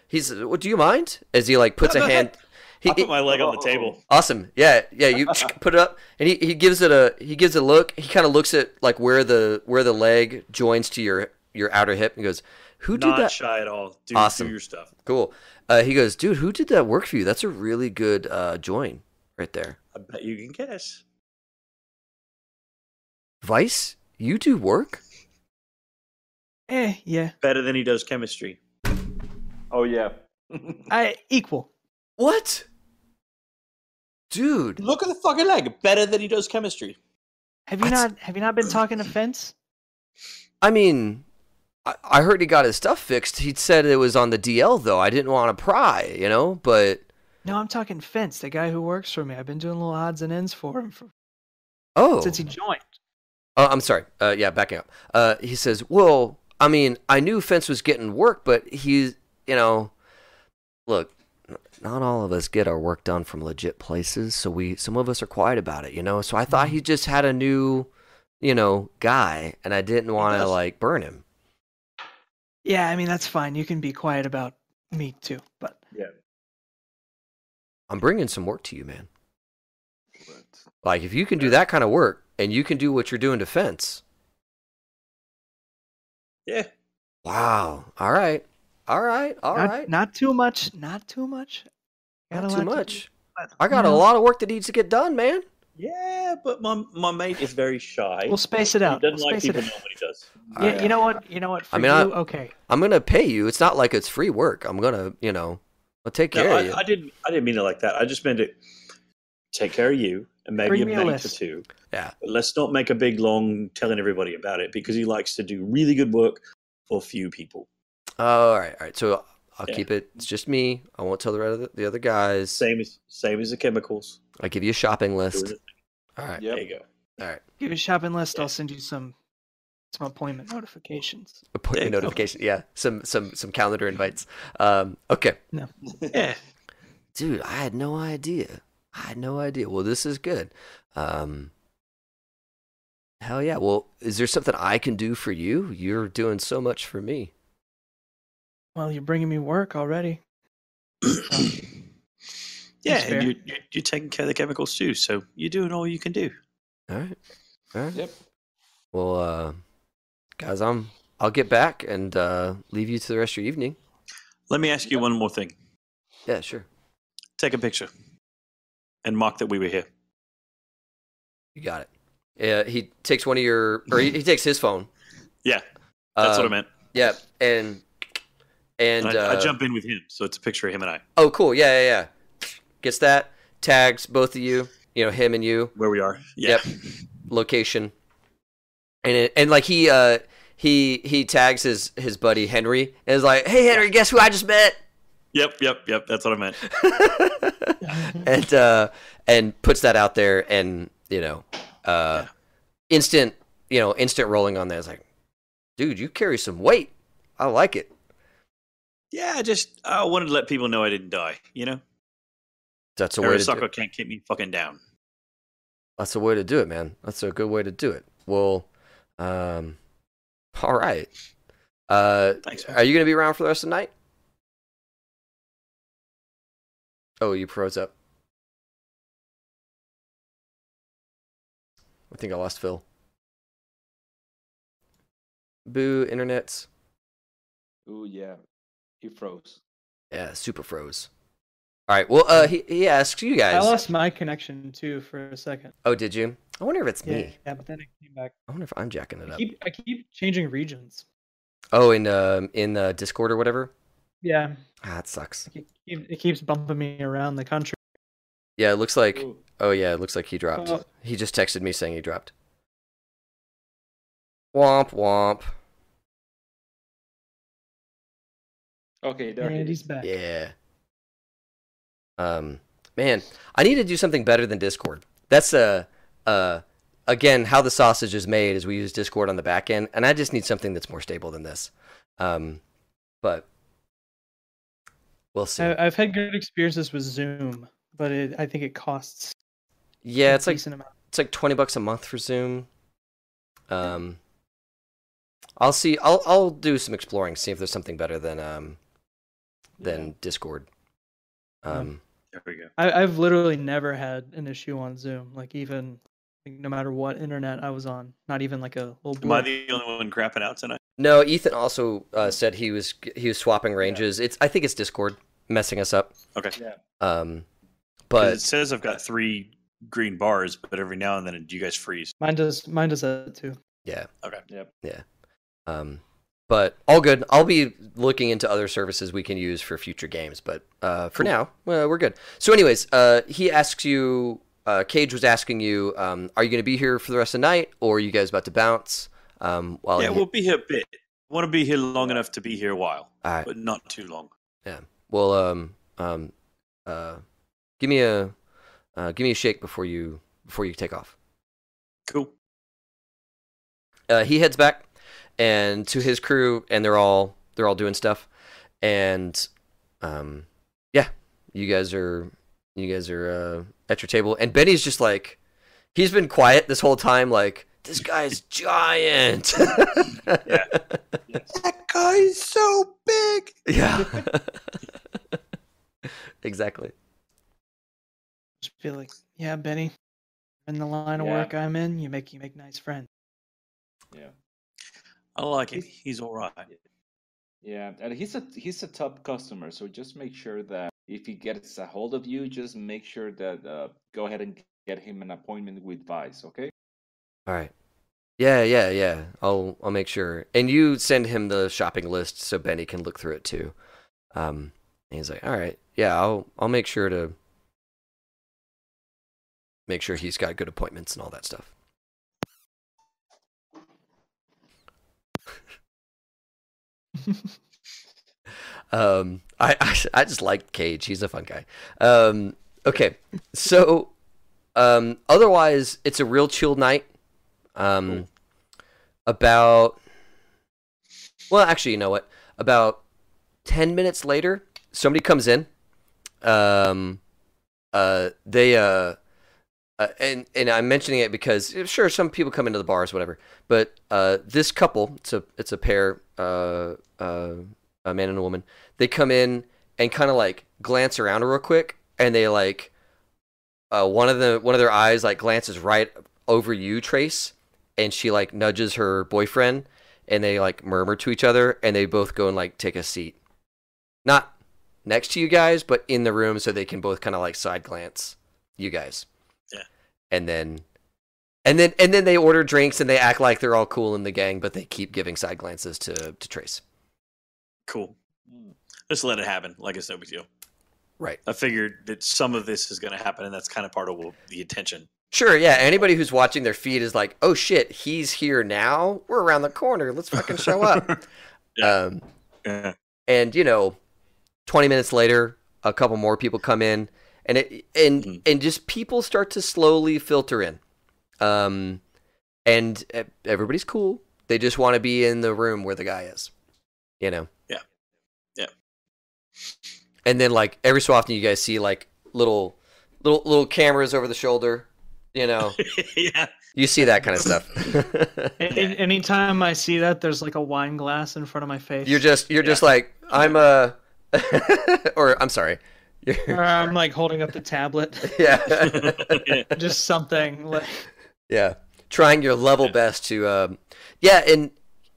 he's what do you mind? As he like puts No, a hand ahead. He, I put my leg on the table. *laughs* Awesome. Yeah, yeah. You put it up, and he, he gives it a he gives it a look. He kind of looks at like where the where the leg joins to your your outer hip, and goes, "Who did Not that?" shy at all. Do, Awesome. do your stuff. Cool. Uh, he goes, "Dude, who did that work for you? That's a really good uh, join right there." I bet you can guess. Vice, you do work? Eh, yeah. Better than he does chemistry. Oh yeah. *laughs* I equal. What? Dude, Look at the fucking leg. Better than he does chemistry. Have you That's- not have you not been talking to Fence? I mean, I, I heard he got his stuff fixed. He said it was on the DL though. I didn't want to pry, you know, but No, I'm talking Fence, the guy who works for me. I've been doing little odds and ends for him for, oh, since he joined. Oh, I'm sorry. Uh, yeah, backing up. Uh, he says, "Well, I mean, I knew Fence was getting work, but he's, you know, look, n- not all of us get our work done from legit places, so we, some of us are quiet about it, you know. So I thought he mm-hmm. just had a new, you know, guy, and I didn't want to like burn him. Yeah, I mean that's fine. You can be quiet about me too, but yeah, I'm bringing some work to you, man. But Like, if you can do that kind of work, and you can do what you're doing to Fence, Yeah. wow. All right, all right, all not, right. not too much. Not too much. Got Not too lot to much. do, I got you a lot of work that needs to get done, man. Yeah, but my my mate is very shy. We'll space it out. He doesn't We'll like people out. know what he does. Yeah, Alright. you know what? You know what? For I mean, I- you, okay. I'm gonna pay you. It's not like it's free work. I'm gonna, you know, I'll take No, care of I, you. I didn't. I didn't mean it like that. I just meant it. Take care of you and maybe Bring a me a mate or two. Yeah. But let's not make a big long telling everybody about it because he likes to do really good work for few people. All right, all right. So I'll Yeah. keep it. It's just me. I won't tell the other the other guys. Same as same as the chemicals. I'll give you a shopping list. All right, Yep. There you go. all right. Give you a shopping list. Yeah. I'll send you some some appointment notifications. Appointment There notification. Yeah, some some some calendar invites. Um, okay, *laughs* Yeah. dude. I had no idea. I had no idea. Well, this is good. Um, hell yeah. Well, is there something I can do for you? You're doing so much for me. Well, you're bringing me work already. *coughs* yeah, and you're, you're you're taking care of the chemicals too, so you're doing all you can do. All right, all right. yep. Well, uh, guys, I'm I'll get back and uh, leave you to the rest of your evening. Let me ask you one more thing. Yeah, sure. Take a picture and mark that we were here. You got it. Yeah, he takes one of your, or he, he takes his phone. *laughs* Yeah, that's what I Um, meant. Yeah, and and, And I, uh, I jump in with him, so it's a picture of him and I, Oh, cool. Yeah, yeah, yeah. Gets that. Tags both of you. You know him and you. where we are. Yeah. Yep. location, and it, and like he uh he he tags his his buddy Henry and is like, "Hey Henry, guess who I just met?" Yep, yep, yep. That's what I meant. *laughs* and uh and puts that out there, and you know, uh, Yeah. instant you know instant rolling on that. It's like, dude, you carry some weight. I like it. Yeah, I just I wanted to let people know I didn't die. You know, That's a way to do Arasaka can't keep me fucking down. That's a way to do it, man. That's a good way to do it. Well, um, all right. Uh, Thanks. man. are you gonna be around for the rest of the night? Oh, you froze up. I think I lost Phil. Boo, internets. Ooh, yeah. He froze. Yeah, super froze. All right. Well, uh, he he asks you guys. I lost my connection too for a second. Oh, did you? I wonder if it's Yeah, me. yeah, but then it came back. I wonder if I'm jacking it I up. keep I keep changing regions. Oh, in um in uh, Discord or whatever. Yeah, Ah, it sucks. it, it keeps bumping me around the country. Yeah, it looks like. Ooh. Oh yeah, it looks like he dropped. Oh. He just texted me saying he dropped. Womp womp. Okay, there he And he's back. Yeah. Um, man, I need to do something better than Discord. That's uh uh again how the sausage is made is we use Discord on the back end, and I just need something that's more stable than this. Um, but we'll see. I, I've had good experiences with Zoom, but it, I think it costs. yeah, a it's like amount. it's like 20 bucks a month for Zoom. Um I'll see I'll I'll do some exploring, see if there's something better than um than Yeah. Discord. Um There we go. I, I've literally never had an issue on Zoom. Like even like, no matter what internet I was on, not even like a little. Am I blip. the only one crapping out tonight? no, Ethan also uh, said he was he was swapping ranges. It's I think it's Discord messing us up. Okay. Yeah. Um, but it says I've got three green bars, but every now and then do you guys freeze. Mine does. Mine does that too. yeah. Okay. Yep. Yeah. Um but all good. I'll be looking into other services we can use for future games, but uh, for now, well, we're good. So, anyways, uh, he asks you. Uh, Cage was asking you, um, "Are you going to be here for the rest of the night, or are you guys about to bounce?" Um, while yeah, we'll be here a bit. want to be here long enough to be here a while, right. but not too long. Yeah. Well, um, um, uh, give me a, uh, give me a shake before you before you take off. Cool. uh, he heads back and to his crew and they're all they're all doing stuff and um yeah you guys are you guys are uh, at your table and benny's just like he's been quiet this whole time like this guy's *laughs* giant Yeah. That guy's so big. yeah *laughs* *laughs* exactly Just be like, yeah, Benny, in the line of work I'm in, you make you make nice friends. Yeah. I like it. He's all right. Yeah, and he's a he's a top customer, so just make sure that if he gets a hold of you, just make sure that uh, go ahead and get him an appointment with Vice, okay? all right. Yeah yeah yeah. I'll i'll make sure. And you send him the shopping list so benny can look through it too. Um and he's like all right. Yeah i'll i'll make sure to make sure he's got good appointments and all that stuff *laughs* um i i, I just like cage. He's a fun guy. Um okay. So um otherwise it's a real chill night. Um Cool. about well actually you know what? About 10 minutes later somebody comes in. Um uh they uh uh, and and I'm mentioning it because eh, sure some people come into the bars whatever but uh this couple it's a it's a pair uh uh a man and a woman they come in and kind of like glance around real quick and they like uh one of the one of their eyes like glances right over you Trace and she like nudges her boyfriend and they like murmur to each other and they both go and like take a seat not next to you guys but in the room so they can both kind of like side glance you guys. And then and then and then they order drinks and they act like they're all cool in the gang but they keep giving side glances to to trace Cool. Just let it happen. Like it's no big deal. right I figured that some of this is going to happen, and that's kind of part of the attention. Sure, yeah. Anybody who's watching their feed is like, "Oh shit, he's here now. We're around the corner. Let's fucking show up." *laughs* Yeah. Um, Yeah. and you know, twenty minutes later, a couple more people come in, and it and Mhm. and just people start to slowly filter in, um, and everybody's cool. They just want to be in the room where the guy is, you know. Yeah. Yeah. And then like every so often, you guys see like little little little cameras over the shoulder, you know. *laughs* yeah. You see that kind of stuff. *laughs* A- a- Anytime I see that, there's like a wine glass in front of my face. you're just you're just like I'm a, *laughs* or I'm sorry. *laughs* Or You're, I'm like holding up the tablet. *laughs* yeah, *laughs* Just something like yeah. Trying your level best to, um, yeah, and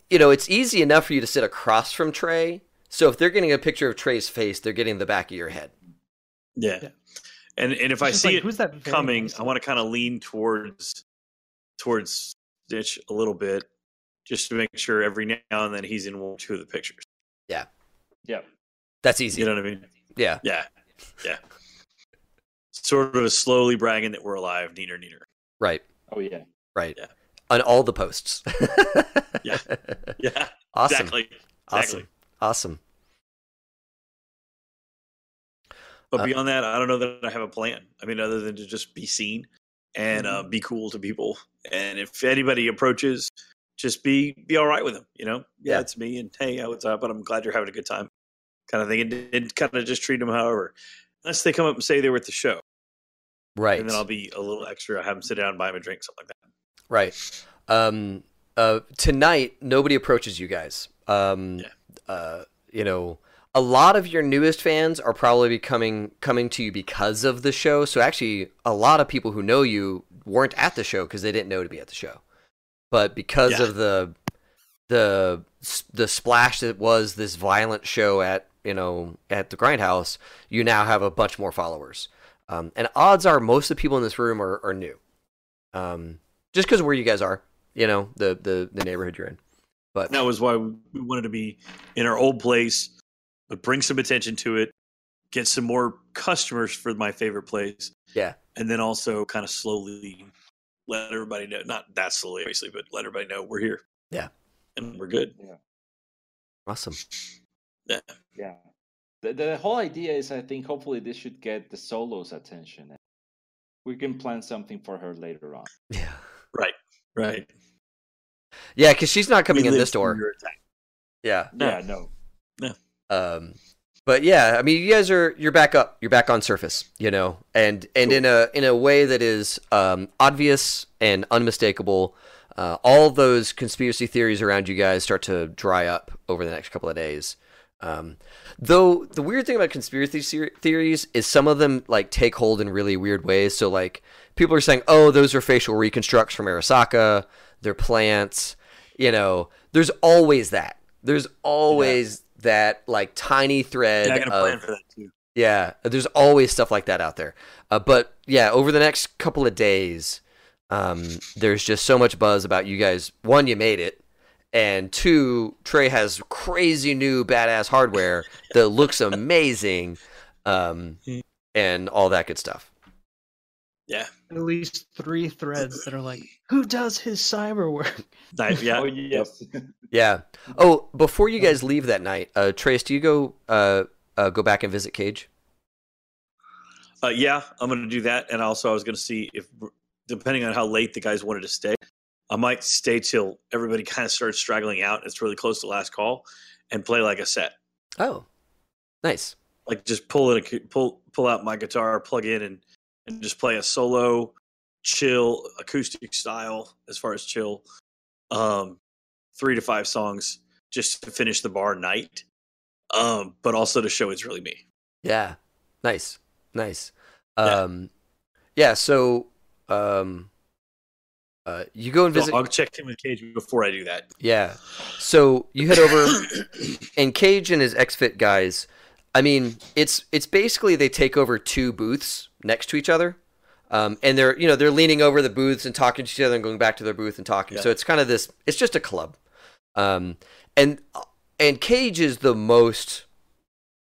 you know it's easy enough for you to sit across from Trey. So if they're getting a picture of Trey's face, they're getting the back of your head. yeah. Yeah. And and if It's I see like, it who's that coming, nice I want to kind of lean towards towards Stitch a little bit, just to make sure every now and then he's in one or two of the pictures. Yeah. Yeah. That's easy. You know what I mean? Yeah, Yeah, *laughs* yeah. Sort of slowly bragging that we're alive, neater, neater. right, Oh yeah. right. Yeah. On all the posts. *laughs* Yeah. Yeah, *laughs* Awesome. exactly. Awesome. Exactly. Awesome. But Uh, beyond that, I don't know that I have a plan. I mean, other than to just be seen and uh, Mm-hmm. be cool to people. And if anybody approaches, just be be all right with them. You know, yeah, Yeah. it's me, and hey, what's up? But I'm glad you're having a good time, kind of thing. And, and kind of just treat them however, unless they come up and say they were at the show, Right. and then I'll be a little extra. I have them sit down, buy them a drink, something like that. Right. Um, uh, tonight, nobody approaches you guys. Um, Yeah. uh, you know, a lot of your newest fans are probably coming coming to you because of the show. So actually, a lot of people who know you weren't at the show because they didn't know to be at the show. But because Yeah. of the the the splash that was this violent show at you know at the Grindhouse, you now have a bunch more followers. Um, and odds are most of the people in this room are, are new. Um, just because where you guys are, you know, the, the, the neighborhood you're in. But that was why we wanted to be in our old place, but bring some attention to it, get some more customers for my favorite place. Yeah. And then also kind of slowly let everybody know, not that slowly, obviously, but let everybody know we're here. Yeah. And we're good. Yeah. Awesome. Yeah. Yeah. The, the whole idea is, I think, hopefully this should get the solo's attention. We can plan something for her later on. *laughs* Yeah. Right. Right. Yeah, because she's not coming We in this door. through your attack. Yeah. No. no. Um, but yeah, I mean, you guys are you're back up. You're back on surface, you know, and and in a in a way that is um, obvious and unmistakable. Uh, all those conspiracy theories around you guys start to dry up over the next couple of days. Um, though the weird thing about conspiracy theories is some of them like take hold in really weird ways. So like people are saying, "Oh, those are facial reconstructs from Arasaka. They're plants." You know, there's always that. There's always that like tiny thread Yeah, I got a plan for that too. yeah, there's always stuff like that out there. Uh, but yeah, over the next couple of days, um, there's just so much buzz about you guys. One, you made it, and two, Trey has crazy new badass hardware that looks amazing, um, and all that good stuff. Yeah. at least three threads that are like, who does his cyber work? Nice. *laughs* Yeah. Oh yes. *laughs* Yeah. Oh, before you guys leave that night, uh, Trace, do you go uh, uh, go back and visit Cage? Uh, yeah, I'm going to do that. And also, I was going to see if, depending on how late the guys wanted to stay, I might stay till everybody *laughs* kind of starts straggling out. It's really close to last call, and play like a set. Oh, nice. Like just pull it, pull pull out my guitar, plug in, and and just play a solo, chill acoustic style as far as chill, um, three to five songs just to finish the bar night, um, but also to show it's really me. Yeah. Nice. Nice. Yeah. Um yeah, so um uh you go and visit I'll check in with Cage before I do that. Yeah. So you head over *coughs* and Cage and his XFit guys, I mean, it's it's basically they take over two booths next to each other. Um, and they're you know they're leaning over the booths and talking to each other and going back to their booth and talking. Yeah. So it's kind of this. It's just a club, um, and and Cage is the most.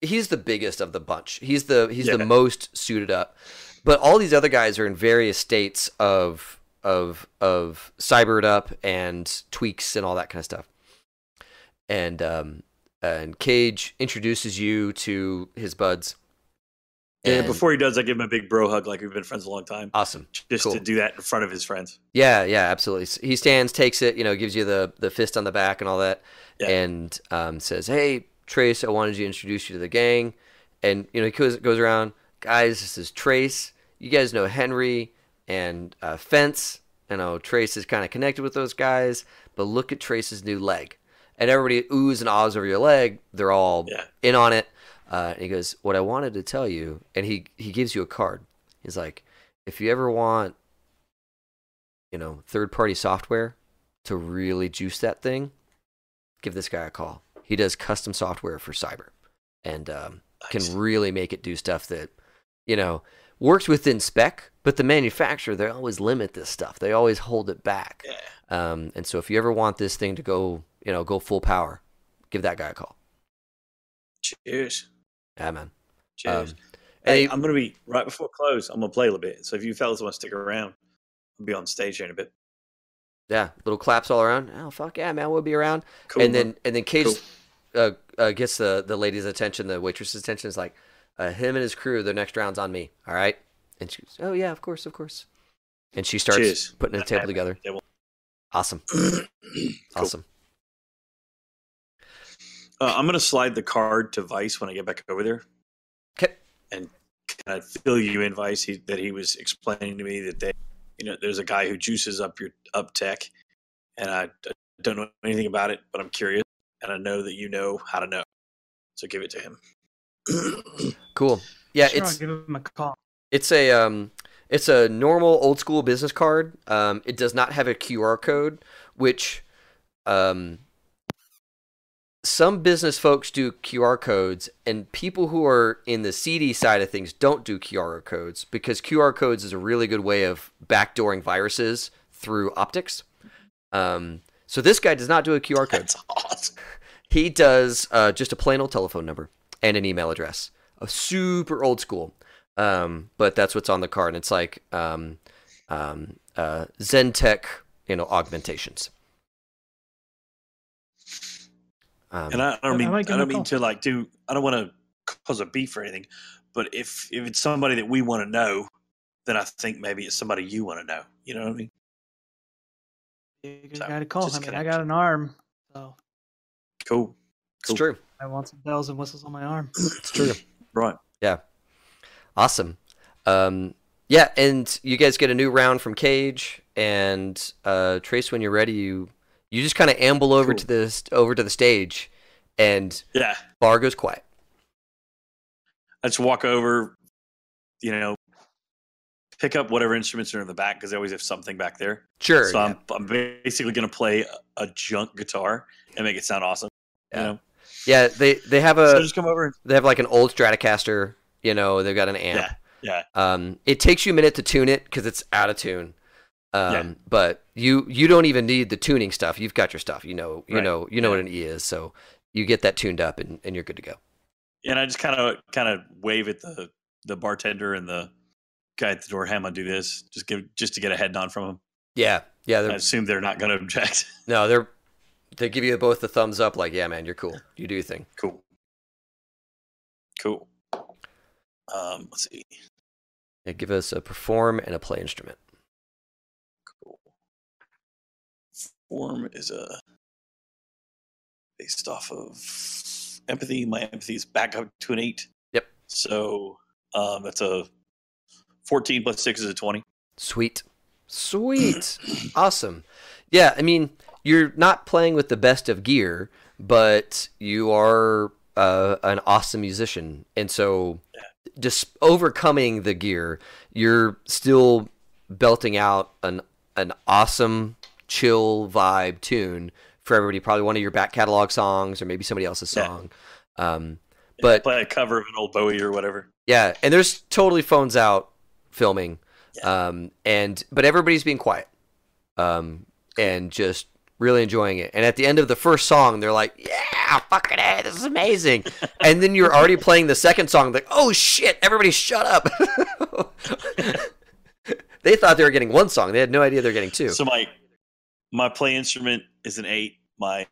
He's the biggest of the bunch. He's the he's the most suited up. but all these other guys are in various states of of of cybered up and tweaks and all that kind of stuff. And um, and Cage introduces you to his buds. Yeah, And- before he does, I give him a big bro hug, like we've been friends a long time, awesome. just cool. to do that in front of his friends. Yeah, yeah, absolutely. He stands, takes it, you know, gives you the the fist on the back and all that, Yeah. and um, says, "Hey, Trace, I wanted to introduce you to the gang." And you know, he goes goes around, guys. This is Trace. You guys know Henry and uh, Fence. You know, Trace is kind of connected with those guys, but look at Trace's new leg. And everybody oohs and ahs over your leg. They're all Yeah. in on it. Uh, and he goes, "What I wanted to tell you," and he he gives you a card. He's like, "If you ever want you know, third party software to really juice that thing, give this guy a call. He does custom software for cyber and um, Nice. can really make it do stuff that, you know, works within spec, but the manufacturer, they always limit this stuff. They always hold it back. Yeah. Um, and so if you ever want this thing to go, you know, go full power, give that guy a call. Cheers. Yeah, man. Cheers. Um, hey, and he- I'm gonna be right before close. I'm gonna play a little bit. So if you fellas want to stick around, I'll be on stage here in a bit. yeah, little claps all around. Oh, fuck yeah, man. We'll be around. Cool. and then and then Cage uh, uh, gets the the lady's attention, the waitress's attention. Is like, uh, him and his crew. The next round's on me. All right. And she goes, oh yeah, of course, of course. And she starts Cheers. putting a table together. Awesome, *clears throat* Cool. awesome. Uh, I'm gonna slide the card to Vice when I get back over there. Okay. And kind of fill you in, Vice, he, that he was explaining to me that they, you know, there's a guy who juices up your up tech, and I, I don't know anything about it, but I'm curious, and I know that you know how to know, so give it to him. Cool. Yeah, Sure, it's I'll give him a call. It's a um, it's a normal old school business card. Um, it does not have a QR code, which um, some business folks do QR codes, and people who are in the seedy side of things don't do QR codes because QR codes is a really good way of backdooring viruses through optics. Um, so this guy does not do a QR code. That's awesome. He does uh, just a plain old telephone number and an email address. A super old school. Um, but that's what's on the card. And it's like um, um, uh, Zentech, you know, augmentations. Um, And I, I don't mean might I don't mean call. to like do I don't want to cause a beef or anything, but if if it's somebody that we want to know, then I think maybe it's somebody you want to know. You know what I mean? You got to call. just I mean, I got an arm, so Cool. It's true. I want some bells and whistles on my arm. It's true. Right. Yeah. Awesome. Um, yeah, and you guys get a new round from Cage and uh, Trace. When you're ready, you you just kind of amble over Cool. to the st- over to the stage, and Yeah. bar goes quiet. I just walk over, you know, pick up whatever instruments are in the back because they always have something back there. Sure. so yeah. I'm I'm basically gonna play a, a junk guitar and make it sound awesome. Yeah. You know, Yeah, they they have a so just come over. And, they have like an old Stratocaster. You know, they've got an amp. yeah. Yeah. Um, it takes you a minute to tune it because it's out of tune. Um, Yeah. but you you don't even need the tuning stuff. You've got your stuff. You know you Right. know you know Yeah. what an E is. So you get that tuned up and, and you're good to go. And I just kind of kind of wave at the the bartender and the guy at the door. Hey, I'm gonna do this. Just give just to get a head nod from them. Yeah, yeah. I assume they're not gonna object. no, they're they give you both the thumbs up. Like, yeah, man, you're cool. You do your thing. cool. Cool. Um, let's see. Yeah, give us a perform and a play instrument. Cool. Form is a based off of empathy. My empathy is back up to an eight. Yep. So um, that's a fourteen plus six is a twenty. Sweet, sweet, *clears throat* awesome. Yeah, I mean, you're not playing with the best of gear, but you are uh, an awesome musician, and so just overcoming the gear, you're still belting out an an awesome, chill vibe tune for everybody. Probably one of your back catalog songs, or maybe somebody else's Yeah. song. Um, Yeah, But- play a cover of an old Bowie or whatever. yeah, and there's totally phones out filming, Yeah. um, and but everybody's being quiet, um, and just really enjoying it. And at the end of the first song, they're like, "Yeah, fucking hey, this is amazing. *laughs* and then you're already playing the second song, like, oh shit, everybody shut up. *laughs* they thought they were getting one song. They had no idea they're getting two. So my my play instrument is an eight. My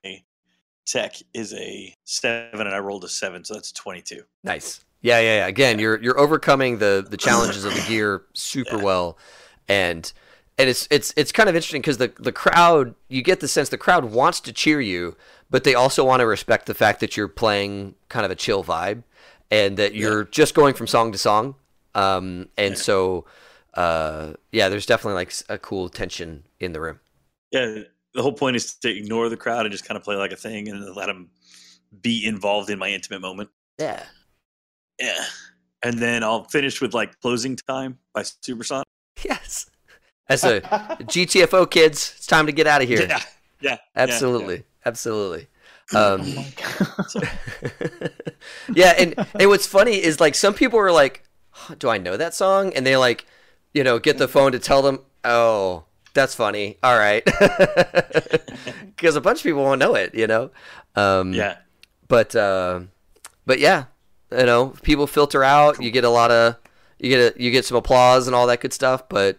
tech is a seven, and I rolled a seven, so that's twenty-two. Nice. Yeah, yeah, yeah. Again, you're you're overcoming the the challenges of the *coughs* gear super Yeah. well, and and it's it's it's kind of interesting because the the crowd you get the sense the crowd wants to cheer you, but they also want to respect the fact that you're playing kind of a chill vibe, and that you're just going from song to song. Um, and Yeah. so, uh, yeah, there's definitely like a cool tension in the room. Yeah, the whole point is to ignore the crowd and just kind of play like a thing, and let them be involved in my intimate moment. Yeah. Yeah, and then I'll finish with like closing time by Semisonic. Yes. As a GTFO kids, it's time to get out of here. Yeah, yeah, Absolutely, absolutely. Oh Um, my *laughs* god. yeah, and and what's funny is like some people are like, "Huh, "Do I know that song?" And they like, you know, get the phone to tell them, "Oh, that's funny. All right," *laughs* because a bunch of people won't know it, you know. Um, yeah. but uh, but yeah, you know, people filter out. You get a lot of you get a, you get some applause and all that good stuff. But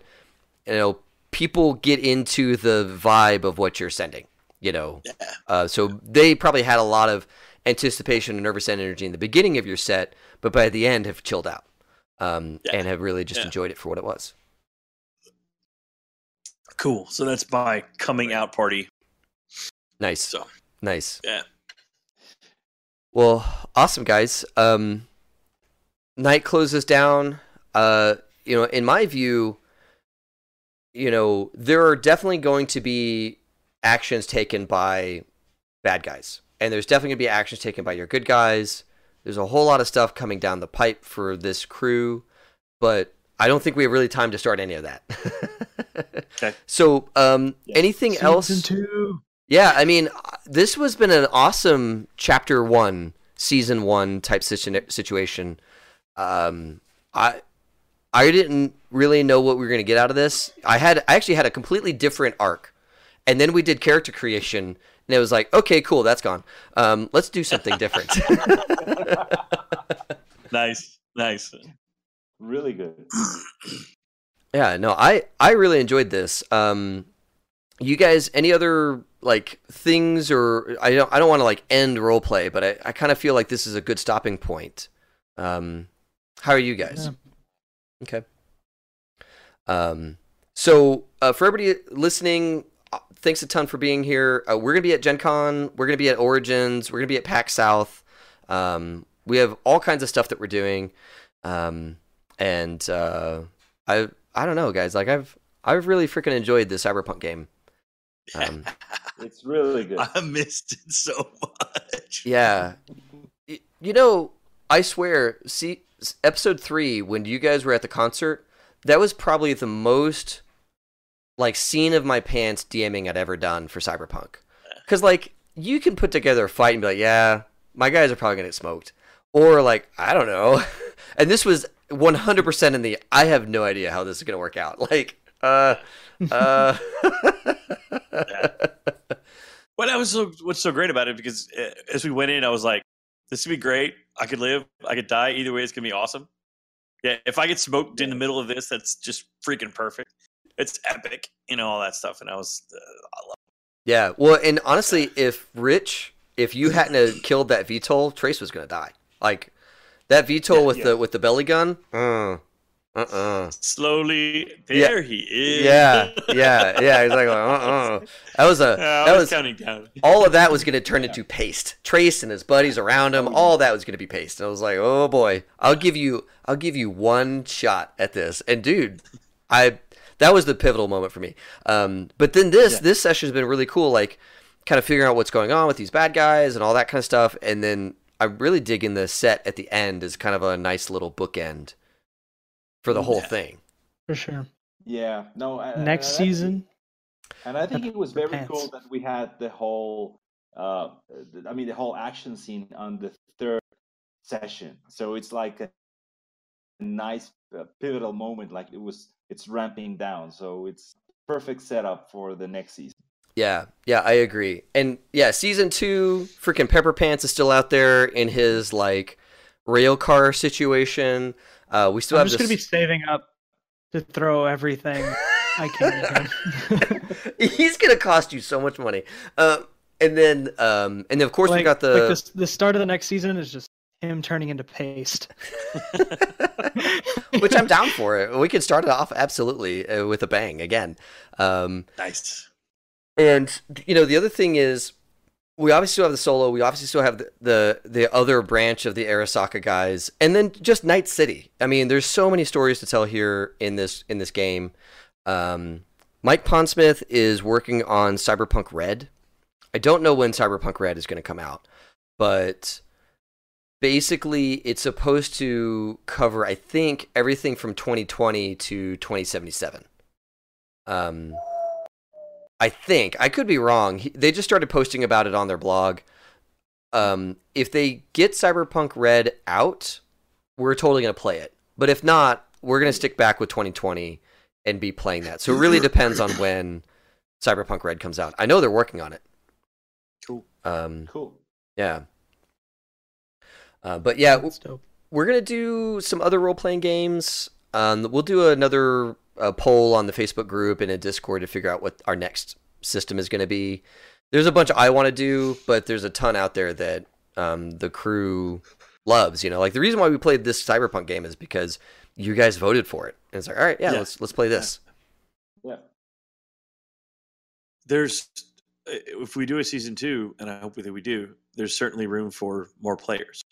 you know, people get into the vibe of what you're sending. You know, Yeah. uh, so they probably had a lot of anticipation and nervous energy in the beginning of your set, but by the end have chilled out um, Yeah. and have really just Yeah. enjoyed it for what it was. Cool. So that's my coming out party. Nice, So nice. yeah. Well, awesome, guys. Um, night closes down. Uh, you know, in my view, you know, there are definitely going to be actions taken by bad guys, and there's definitely going to be actions taken by your good guys. There's a whole lot of stuff coming down the pipe for this crew, but I don't think we have really time to start any of that. *laughs* Okay. So, um, Yeah. anything else? Season two. Yeah, I mean, uh, this has been an awesome chapter one, season one type situation. Um, I I didn't really know what we were going to get out of this. I had I actually had a completely different arc, and then we did character creation, and it was like, okay, cool, that's gone. Um, let's do something different. *laughs* Nice. Nice. really good. yeah, no, I I really enjoyed this. Um, you guys, any other like things or I don't I don't want to like end role play, but I, I kind of feel like this is a good stopping point. Um, how are you guys? Yeah. Okay. Um, so uh, for everybody listening, uh, thanks a ton for being here. Uh, we're gonna be at Gen Con. We're gonna be at Origins. We're gonna be at PAX South. Um, we have all kinds of stuff that we're doing. Um, and uh, I I don't know, guys. Like I've I've really freaking enjoyed the Cyberpunk game. Um, *laughs* It's really good. I missed it so much. yeah, you know, I swear, see, episode three when you guys were at the concert, that was probably the most like scene of my pants DMing I'd ever done for Cyberpunk. Because like you can put together a fight and be like, yeah, my guys are probably gonna get smoked, or like I don't know, *laughs* and this was 100% in the I have no idea how this is gonna work out. *laughs* Like, uh, uh. *laughs* Well, that was so, what's so great about it because uh, as we went in, I was like, "This would be great. I could live. I could die. Either way, it's gonna be awesome." Yeah, if I get smoked in the middle of this, that's just freaking perfect. It's epic, you know, all that stuff. And I was, uh, I love Yeah, well, and honestly, if Rich, if you hadn't killed that VTOL, Trace was gonna die. Like that VTOL Yeah, with yeah. the with the belly gun. Uh, uh, uh. slowly. Yeah. There he is. Yeah, yeah, yeah. He's like, uh, uh. That was a *laughs* Yeah, I that was, was counting down. all of that was gonna turn into paste. Trace and his buddies around him, all that was gonna be paste. And I was like, oh boy, I'll give you, I'll give you one shot at this. And dude, I that was the pivotal moment for me. Um, but then this Yeah. this session has been really cool, like kind of figuring out what's going on with these bad guys and all that kind of stuff. And then I really dig in the set at the end as kind of a nice little bookend for the whole Yeah. thing. For sure. Yeah. No. I- Next and I season, And I think it was very Pants. cool that we had the whole, uh, th- I mean, the whole action scene on the third session. So it's like a nice uh, pivotal moment. Like it was, it's ramping down. So it's perfect setup for the next season. Yeah, yeah, I agree. And yeah, season two, freaking Pepper Pants is still out there in his like rail car situation. Uh, we still I'm have just this. gonna be saving up to throw everything *laughs* I can at him. *laughs* He's gonna cost you so much money. Uh, and then, um, and then of course we got the. like the the start of the next season is just him turning into paste. *laughs* which I'm down for. It. We can start it off absolutely uh, with a bang again. Um, Nice. and you know, the other thing is, we obviously still have the solo. We obviously still have the the, the other branch of the Arasaka guys, and then just Night City. I mean, there's so many stories to tell here in this in this game. Um, Mike Pondsmith is working on Cyberpunk Red. I don't know when Cyberpunk Red is going to come out, but basically it's supposed to cover, I think, everything from 2020 to 2077. Um, I think I could be wrong. They just started posting about it on their blog. Um, if they get Cyberpunk Red out, we're totally gonna play it. But if not, we're gonna stick back with 2020 and be playing that. So it really depends on when Cyberpunk Red comes out. I know they're working on it. Cool. Um, Cool. yeah. Uh, but yeah, That's dope. we're gonna do some other role playing games. Um, we'll do another uh, poll on the Facebook group and a Discord to figure out what our next system is gonna be. There's a bunch I want to do, but there's a ton out there that um, the crew loves. You know, like the reason why we played this Cyberpunk game is because you guys voted for it. And it's like, all right, yeah, Yeah. let's let's play this. Yeah. There's if we do a season two, and I hope that we do, there's certainly room for more players.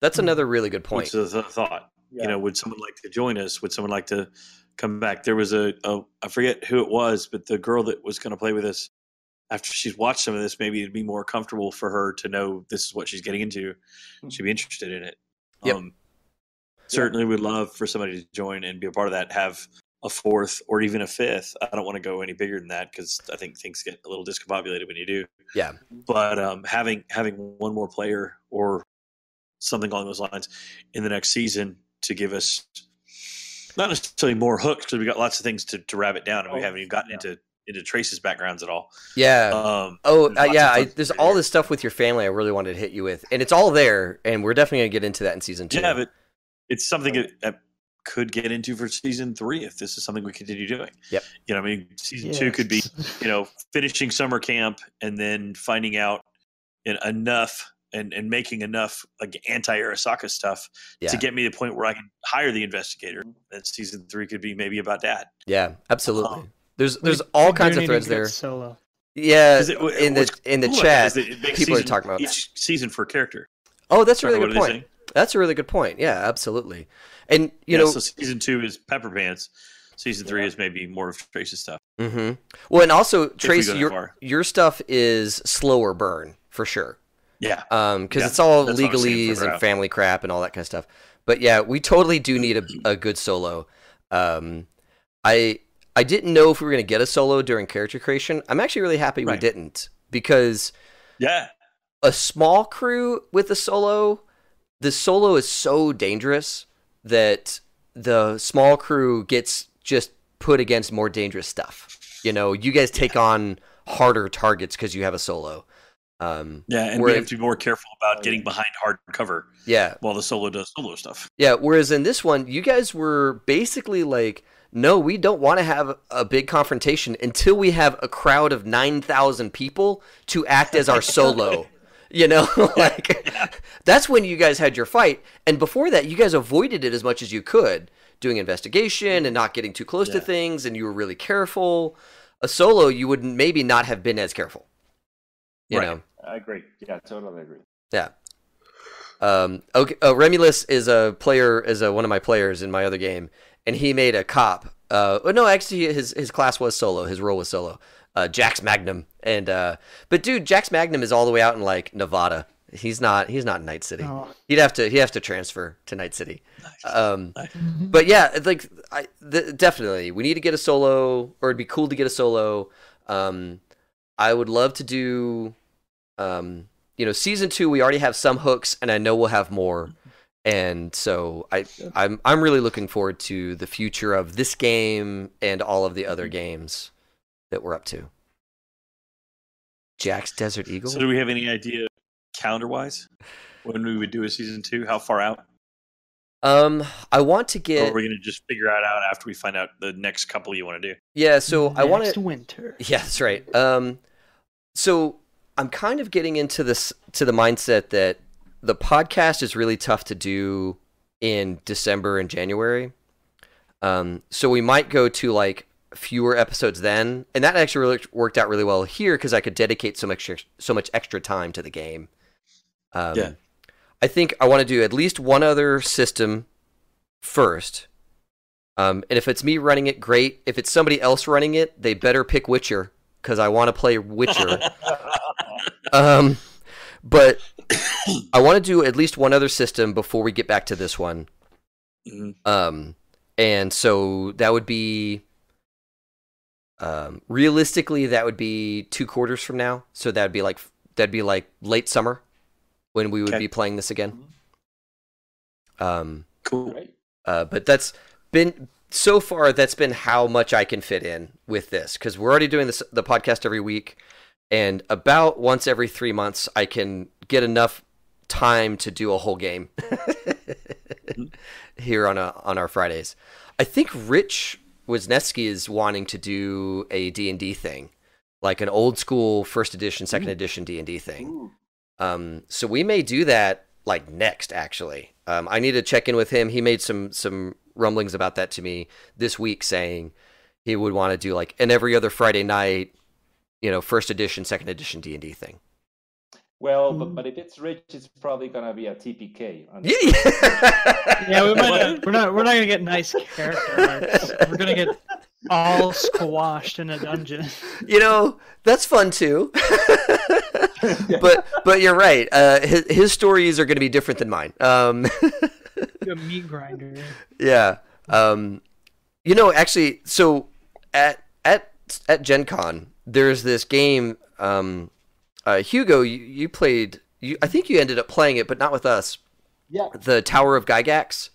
That's Hmm. another really good point. Which is a thought. Yeah. You know, would someone like to join us? Would someone like to come back? There was a, a I forget who it was, but the girl that was going to play with us after she's watched some of this, maybe it'd be more comfortable for her to know this is what she's getting into. She'd be interested in it. Yep. Um, certainly would love for somebody to join and be a part of that. Have a fourth or even a fifth. I don't want to go any bigger than that because I think things get a little discombobulated when you do. Yeah. But um, having having one more player or something along those lines in the next season to give us not necessarily more hooks because we got lots of things to, to rabbit down and we Oh, haven't even gotten yeah. into into Trace's backgrounds at all. Yeah. Um, Oh uh, yeah, I, there's all this stuff with your family I really wanted to hit you with, and it's all there, and we're definitely gonna get into that in season two. yeah, but it's something that, that could get into for season three if this is something we continue doing. Yep. You know, I mean, season two could be you know finishing summer camp and then finding out in enough and and making enough like anti Arasaka stuff yeah, to get me to the point where I can hire the investigator. And season three could be maybe about that. yeah, absolutely. Um, there's We- there's all we do kinds of threads there. Solo. Yeah, it- in the what's in the cool about that chat, is that it makes people are talking about. each season for a character. Oh, that's a really good point. That's a really good point. Yeah, absolutely. And you Yeah, know, so season two is Pepper Pants. Season three Yeah. is maybe more of Trace's stuff. hmm well, and also Trace, go that your far. your stuff is slower burn for sure. Yeah, Um, because Yeah, it's all that's what I'm saying legalese and family crap and all that kind of stuff. But yeah, we totally do need a, a good solo. Um, I I didn't know if we were gonna get a solo during character creation. I'm actually really happy we didn't because yeah, a small crew with a solo, the solo is so dangerous that the small crew gets just put against more dangerous stuff. You know, you guys take on harder targets because you have a solo. Um, yeah, and we have to be more careful about Oh, getting behind hard cover yeah, while the solo does solo stuff. Yeah, whereas in this one, you guys were basically like, no, we don't want to have a big confrontation until we have a crowd of 9,000 people to act as our *laughs* solo. You know, *laughs* like that's when you guys had your fight. And before that, you guys avoided it as much as you could, doing investigation and not getting too close to things, and you were really careful. A solo, you would maybe not have been as careful. You Right. know? I agree. Yeah, totally agree. Yeah. Um, okay, uh, Remulus is a player, is a, one of my players in my other game, and he made a cop. Uh, oh, no, actually, his his class was solo. His role was solo. Uh, Jax Magnum, and uh, but dude, Jax Magnum is all the way out in like Nevada. He's not. He's not in Night City. Oh. He'd have to. He'd have to transfer to Night City. Nice. Um, Nice. *laughs* but yeah, it's like I th- definitely we need to get a solo, or it'd be cool to get a solo. Um, I would love to do, um, you know, season two. We already have some hooks, and I know we'll have more. And so I, I'm, I'm really looking forward to the future of this game and all of the other games that we're up to. Jack's Desert Eagle. So, do we have any idea calendar wise when we would do a season two? How far out? Um, I want to Or get are we going to just figure it out after we find out the next couple you want to do? yeah. So I want to winter. *laughs* Yeah, that's right. Um, so I'm kind of getting into this to the mindset that the podcast is really tough to do in December and January. Um, so we might go to like fewer episodes then, and that actually really worked out really well here because I could dedicate so much so much extra time to the game. Um, Yeah. I think I want to do at least one other system first. Um, and if it's me running it, great. If it's somebody else running it, they better pick Witcher because I want to play Witcher. *laughs* um, but *coughs* I want to do at least one other system before we get back to this one. Mhm. Um, and so that would be, um, realistically, that would be two quarters from now. So that'd be like that'd be like late summer when we would Okay. be playing this again. Um, Cool. Uh, but that's been so far. That's been how much I can fit in with this because we're already doing this the podcast every week, and about once every three months, I can get enough time to do a whole game *laughs* here on a on our Fridays. I think Rich Wisniewski is wanting to do a D and D thing, like an old school first edition, second edition D and D thing. Um, so we may do that like next. Actually, um, I need to check in with him. He made some some rumblings about that to me this week, saying he would want to do like an every other Friday night, you know, first edition, second edition D and D thing. Well, but, but if it's rich, it's probably gonna be a TPK. on the- Yeah, Yeah, we might not, we're not we're not gonna get nice character arcs. We're gonna get all squashed in a dungeon. you know that's fun too. *laughs* but but you're right. Uh, his his stories are going to be different than mine. Um, *laughs* a meat grinder. Yeah. Um, you know, actually, so at at at Gen Con, there's this game. Um, uh, Hugo, you, you played. You, I think you ended up playing it, but not with us. yeah. The Tower of Gygax.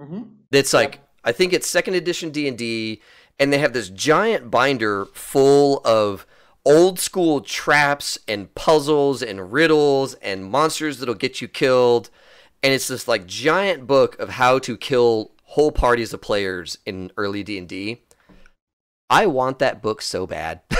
hmm It's like I think it's second edition D and D, and they have this giant binder full of old school traps and puzzles and riddles and monsters that'll get you killed, and it's this like giant book of how to kill whole parties of players in early D and D. I want that book so bad. *laughs*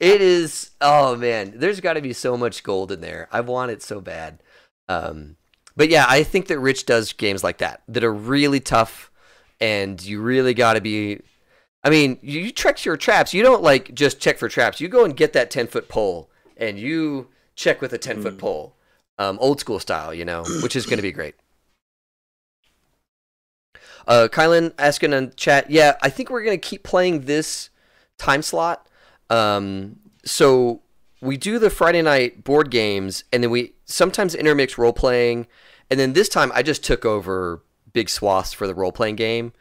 it is oh man there's got to be so much gold in there. I want it so bad. Um, but yeah i think that rich does games like that that are really tough and you really got to be i mean you, you check your traps. You don't like just check for traps. You go and get that 10 foot pole and you check with a 10 foot Mm. pole um, old school style you know which is going to be great uh, Kylan asking in chat, yeah, I think we're gonna keep playing this time slot. Um, so we do the Friday night board games, and then we sometimes intermix role playing, and then this time I just took over big swaths for the role playing game.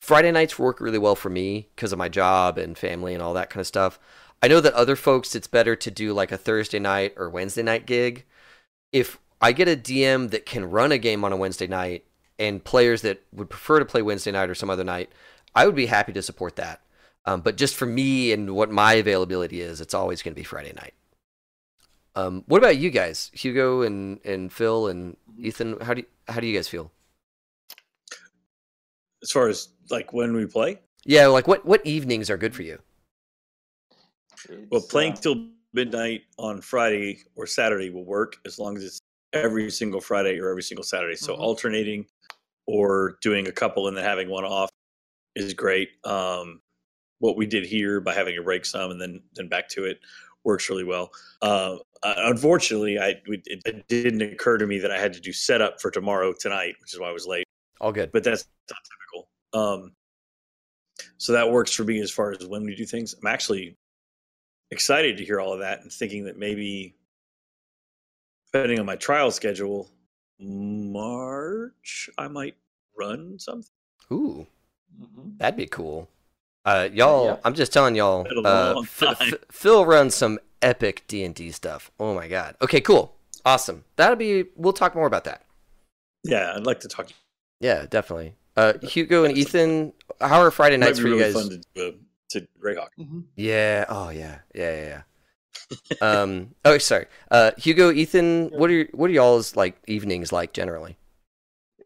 Friday nights work really well for me because of my job and family and all that kind of stuff. I know that other folks, it's better to do like a Thursday night or Wednesday night gig. If I get a DM that can run a game on a Wednesday night and players that would prefer to play Wednesday night or some other night, I would be happy to support that. Um, but just for me and what my availability is, it's always going to be Friday night. Um, what about you guys, Hugo and, and Phil and Ethan? How do you, how do you guys feel? as far as like when we play, Yeah, like what what evenings are good for you? well, playing uh, till midnight on Friday or Saturday will work as long as it's every single Friday or every single Saturday. So Mhm. alternating or doing a couple and then having one off is great. Um, what we did here by having a break some and then then back to it works really well. Uh, uh, unfortunately, I it, it didn't occur to me that I had to do setup for tomorrow tonight, which is why I was late. All good. But that's not typical. Um, so that works for me as far as when we do things. I'm actually excited to hear all of that and thinking that maybe, depending on my trial schedule, March I might run something. Ooh, mhm. that'd be cool. Uh, y'all, Yeah. I'm just telling y'all. Uh, F- F- Phil runs some epic D and D stuff. Oh my god. Okay, cool, awesome. That'll be. We'll talk more about that. Yeah, I'd like to talk. Yeah, definitely. Uh, Hugo and Ethan, how are Friday It might nights be for you really guys? fun to do to Greyhawk. Mhm. Yeah. Oh yeah. Yeah. Yeah. yeah. Um. Oh, sorry. Uh, Hugo, Ethan, what are your, what are y'all's like evenings like generally?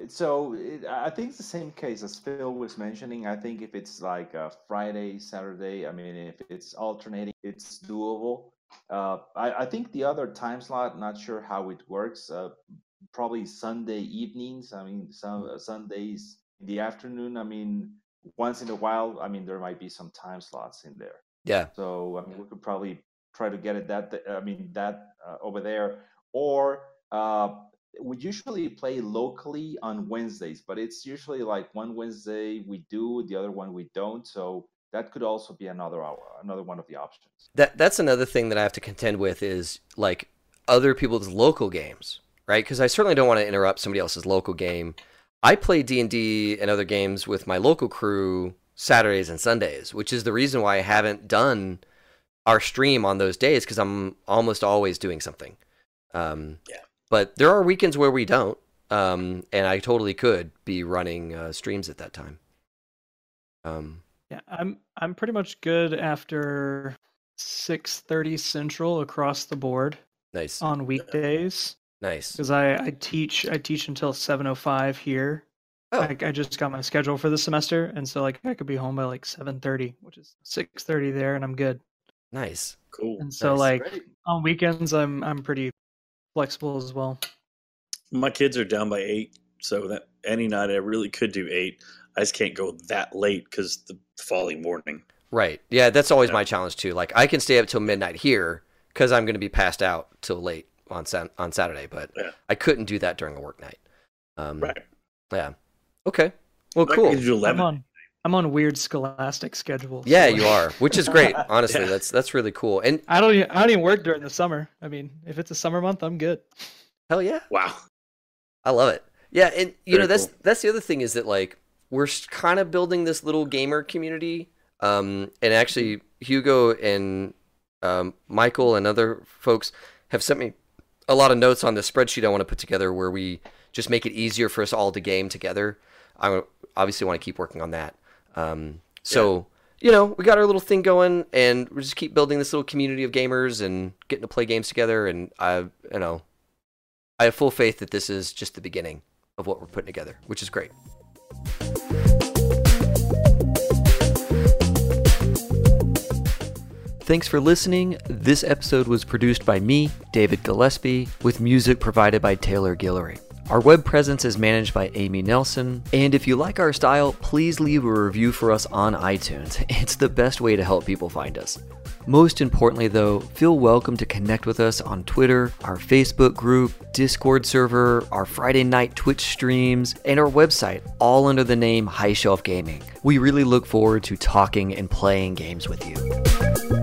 So it, I think it's the same case as Phil was mentioning. I think if it's like a Friday, Saturday, I mean, if it's alternating, it's doable. Uh, I, I think the other time slot, not sure how it works. Uh, probably Sunday evenings. I mean, some uh, Sundays in the afternoon. I mean, once in a while. I mean, there might be some time slots in there. Yeah. So I mean, we could probably try to get it that. I mean, that uh, over there, or uh, we usually play locally on Wednesdays, but it's usually like one Wednesday we do, the other one we don't. So that could also be another hour, another one of the options. That that's another thing that I have to contend with is like other people's local games, right? Because I certainly don't want to interrupt somebody else's local game. I play D and D and other games with my local crew Saturdays and Sundays, which is the reason why I haven't done our stream on those days because I'm almost always doing something. Um, Yeah. But there are weekends where we don't, um, and I totally could be running uh, streams at that time. Um, Yeah, I'm I'm pretty much good after 6:30 Central across the board nice, on weekdays nice. because I I teach I teach until 7:05 here. Oh, I, I just got my schedule for the semester, and so like I could be home by like 7:30, which is 6:30 there, and I'm good. Nice. Cool. And so Nice. like Great. on weekends, I'm I'm pretty flexible as well. My kids are down by eight, so that any night I really could do eight. I just can't go that late because the following morning. Right. Yeah, that's always Yeah. my challenge too. Like I can stay up till midnight here because I'm going to be passed out till late on Sat- on Saturday, but Yeah. I couldn't do that during a work night. Um, Right. Yeah. Okay. Well, I cool. could do I'm on I'm weird scholastic schedule. Yeah, so, you are, which is great. *laughs* Honestly, Yeah. that's that's really cool. And I don't even, I don't even work during the summer. I mean, if it's a summer month, I'm good. hell yeah, Wow. I love it. Yeah, and you know that's cool. that's the other thing is that like we're kind of building this little gamer community. Um, and actually, Hugo and um, Michael and other folks have sent me a lot of notes on the spreadsheet I want to put together where we just make it easier for us all to game together. I obviously want to keep working on that. Um, so you know, we got our little thing going, and we just keep building this little community of gamers and getting to play games together. And I, you know, I have full faith that this is just the beginning of what we're putting together, which is great. Thanks for listening. This episode was produced by me, David Gillespie, with music provided by Taylor Guillory. Our web presence is managed by Amy Nelson, and if you like our style, please leave a review for us on iTunes. *laughs* It's the best way to help people find us. Most importantly, though, feel welcome to connect with us on Twitter, our Facebook group, Discord server, our Friday night Twitch streams, and our website, all under the name High Shelf Gaming. We really look forward to talking and playing games with you.